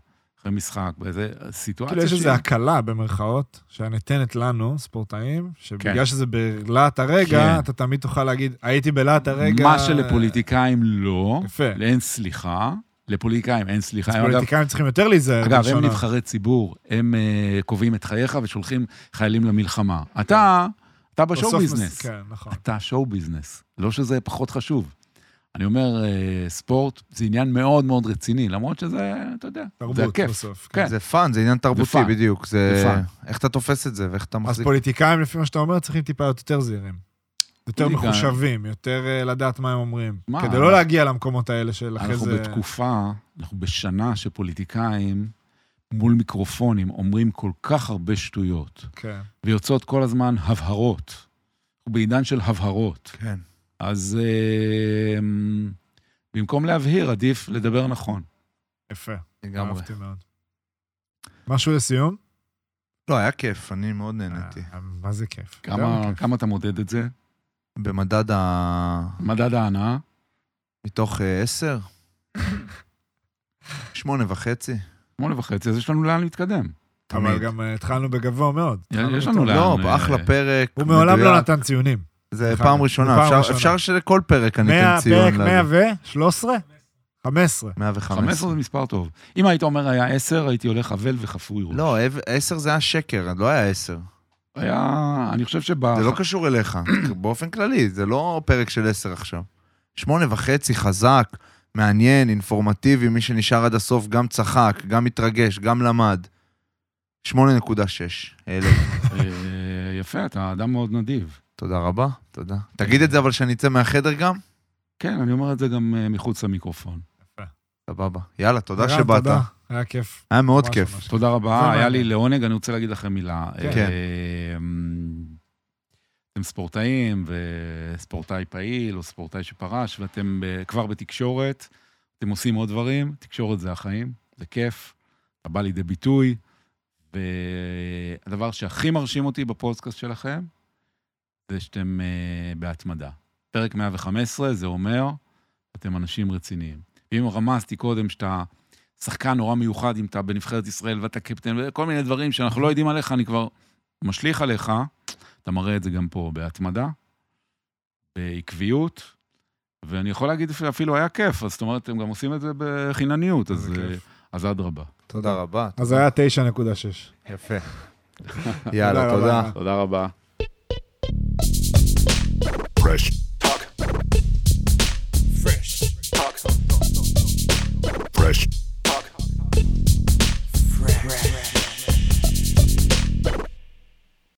אחרי משחק, באיזה סיטואציה כאילו יש איזו הקלה במרכאות, שניתנת לנו, ספורטאים, שבגלל כן. שזה בלהט הרגע, כן. אתה תמיד תוכל להגיד, הייתי בלהט הרגע... מה שלפוליטיקאים לא, יפה. אין סליחה, לפוליטיקאים אין סליחה. אז אגב, פוליטיקאים צריכים יותר להיזהר. אגב, הם נבחרי ציבור, הם uh, קובעים את חייך ושולחים חיילים למלחמה. אתה, אתה בשואו ביזנס. מס- כן, נכון. אתה שואו ביזנס. לא שזה פחות חשוב. אני אומר, אה, ספורט זה עניין מאוד מאוד רציני, למרות שזה, אתה יודע, זה תרבות הכיף. בסוף. כן. זה fun, זה עניין תרבותי. בדיוק. זה זה fun. איך אתה תופס את זה ואיך אתה אז מחזיק. פוליטיקאים, לפי מה שאתה אומר, צריכים טיפה יותר זהירים. יותר. מחושבים, יותר אה, לדעת מה הם אומרים. מה? כדי לא להגיע למקומות האלה של אחרי אנחנו זה... בתקופה, אנחנו בשנה שפוליטיקאים מול מיקרופונים אומרים כל כך הרבה שטויות, כן. ויוצאות כל הזמן הבהרות. אנחנו בעידן של הבהרות. כן. אז אה, במקום להבהיר, עדיף לדבר נכון. יפה, לגמרי. אהבתי מאוד. משהו לסיום? לא, היה כיף, אני מאוד נהניתי. אה, מה זה כיף. כמה. כמה אתה מודד את זה? במדד ה... מדד ההנאה? מתוך אה, עשר? שמונה וחצי. שמונה וחצי, אז יש לנו לאן להתקדם. אבל. גם אה, התחלנו בגבוה מאוד. יש לנו. לאן. לא, אה, אחלה פרק. הוא מעולם לא. נתן ציונים. זה פעם ראשונה. אפשר- שלכל פרק אני אתן 100, ציון. פרק 113? 15. 115. 15 זה מספר טוב. אם היית אומר היה 10, הייתי הולך אבל וחפוי ראש. לא, אב- עשר זה היה שקר, לא היה עשר. היה, אני חושב שב... זה לא קשור אליך, באופן כללי, זה לא פרק של עשר עכשיו. שמונה וחצי, חזק, מעניין, אינפורמטיבי, מי שנשאר עד הסוף גם צחק, גם התרגש, גם למד. 8.6, אלף. אה, יפה, אתה אדם מאוד נדיב. תודה רבה, תודה. תגיד את זה אבל שאני אצא מהחדר גם? כן, אני אומר את זה גם אה, מחוץ למיקרופון. סבבה. יאללה, תודה שבאת. היה כיף. היה מאוד כיף. ממש. תודה רבה, היה מעניין. לי לעונג, אני רוצה להגיד לכם מילה. כן. אה, אתם ספורטאים, וספורטאי פעיל, או ספורטאי שפרש, ואתם כבר בתקשורת, אתם עושים עוד דברים, תקשורת זה החיים, זה כיף, אתה בא לידי ביטוי, והדבר שהכי מרשים אותי בפודקאסט שלכם, זה שאתם אה, בהתמדה. פרק 115, זה אומר, אתם אנשים רציניים. ואם רמזתי קודם שאתה שחקן נורא מיוחד, אם אתה בנבחרת ישראל ואתה קפטן, וכל מיני דברים שאנחנו לא יודעים עליך, אני כבר משליך עליך, אתה מראה את זה גם פה בהתמדה, בעקביות, ואני יכול להגיד שאפילו היה כיף, אז זאת אומרת, אתם גם עושים את זה בחינניות, אז, כיף. אז אדרבה. תודה רבה. אז היה 9.6. יפה. יאללה, תודה תודה. רבה.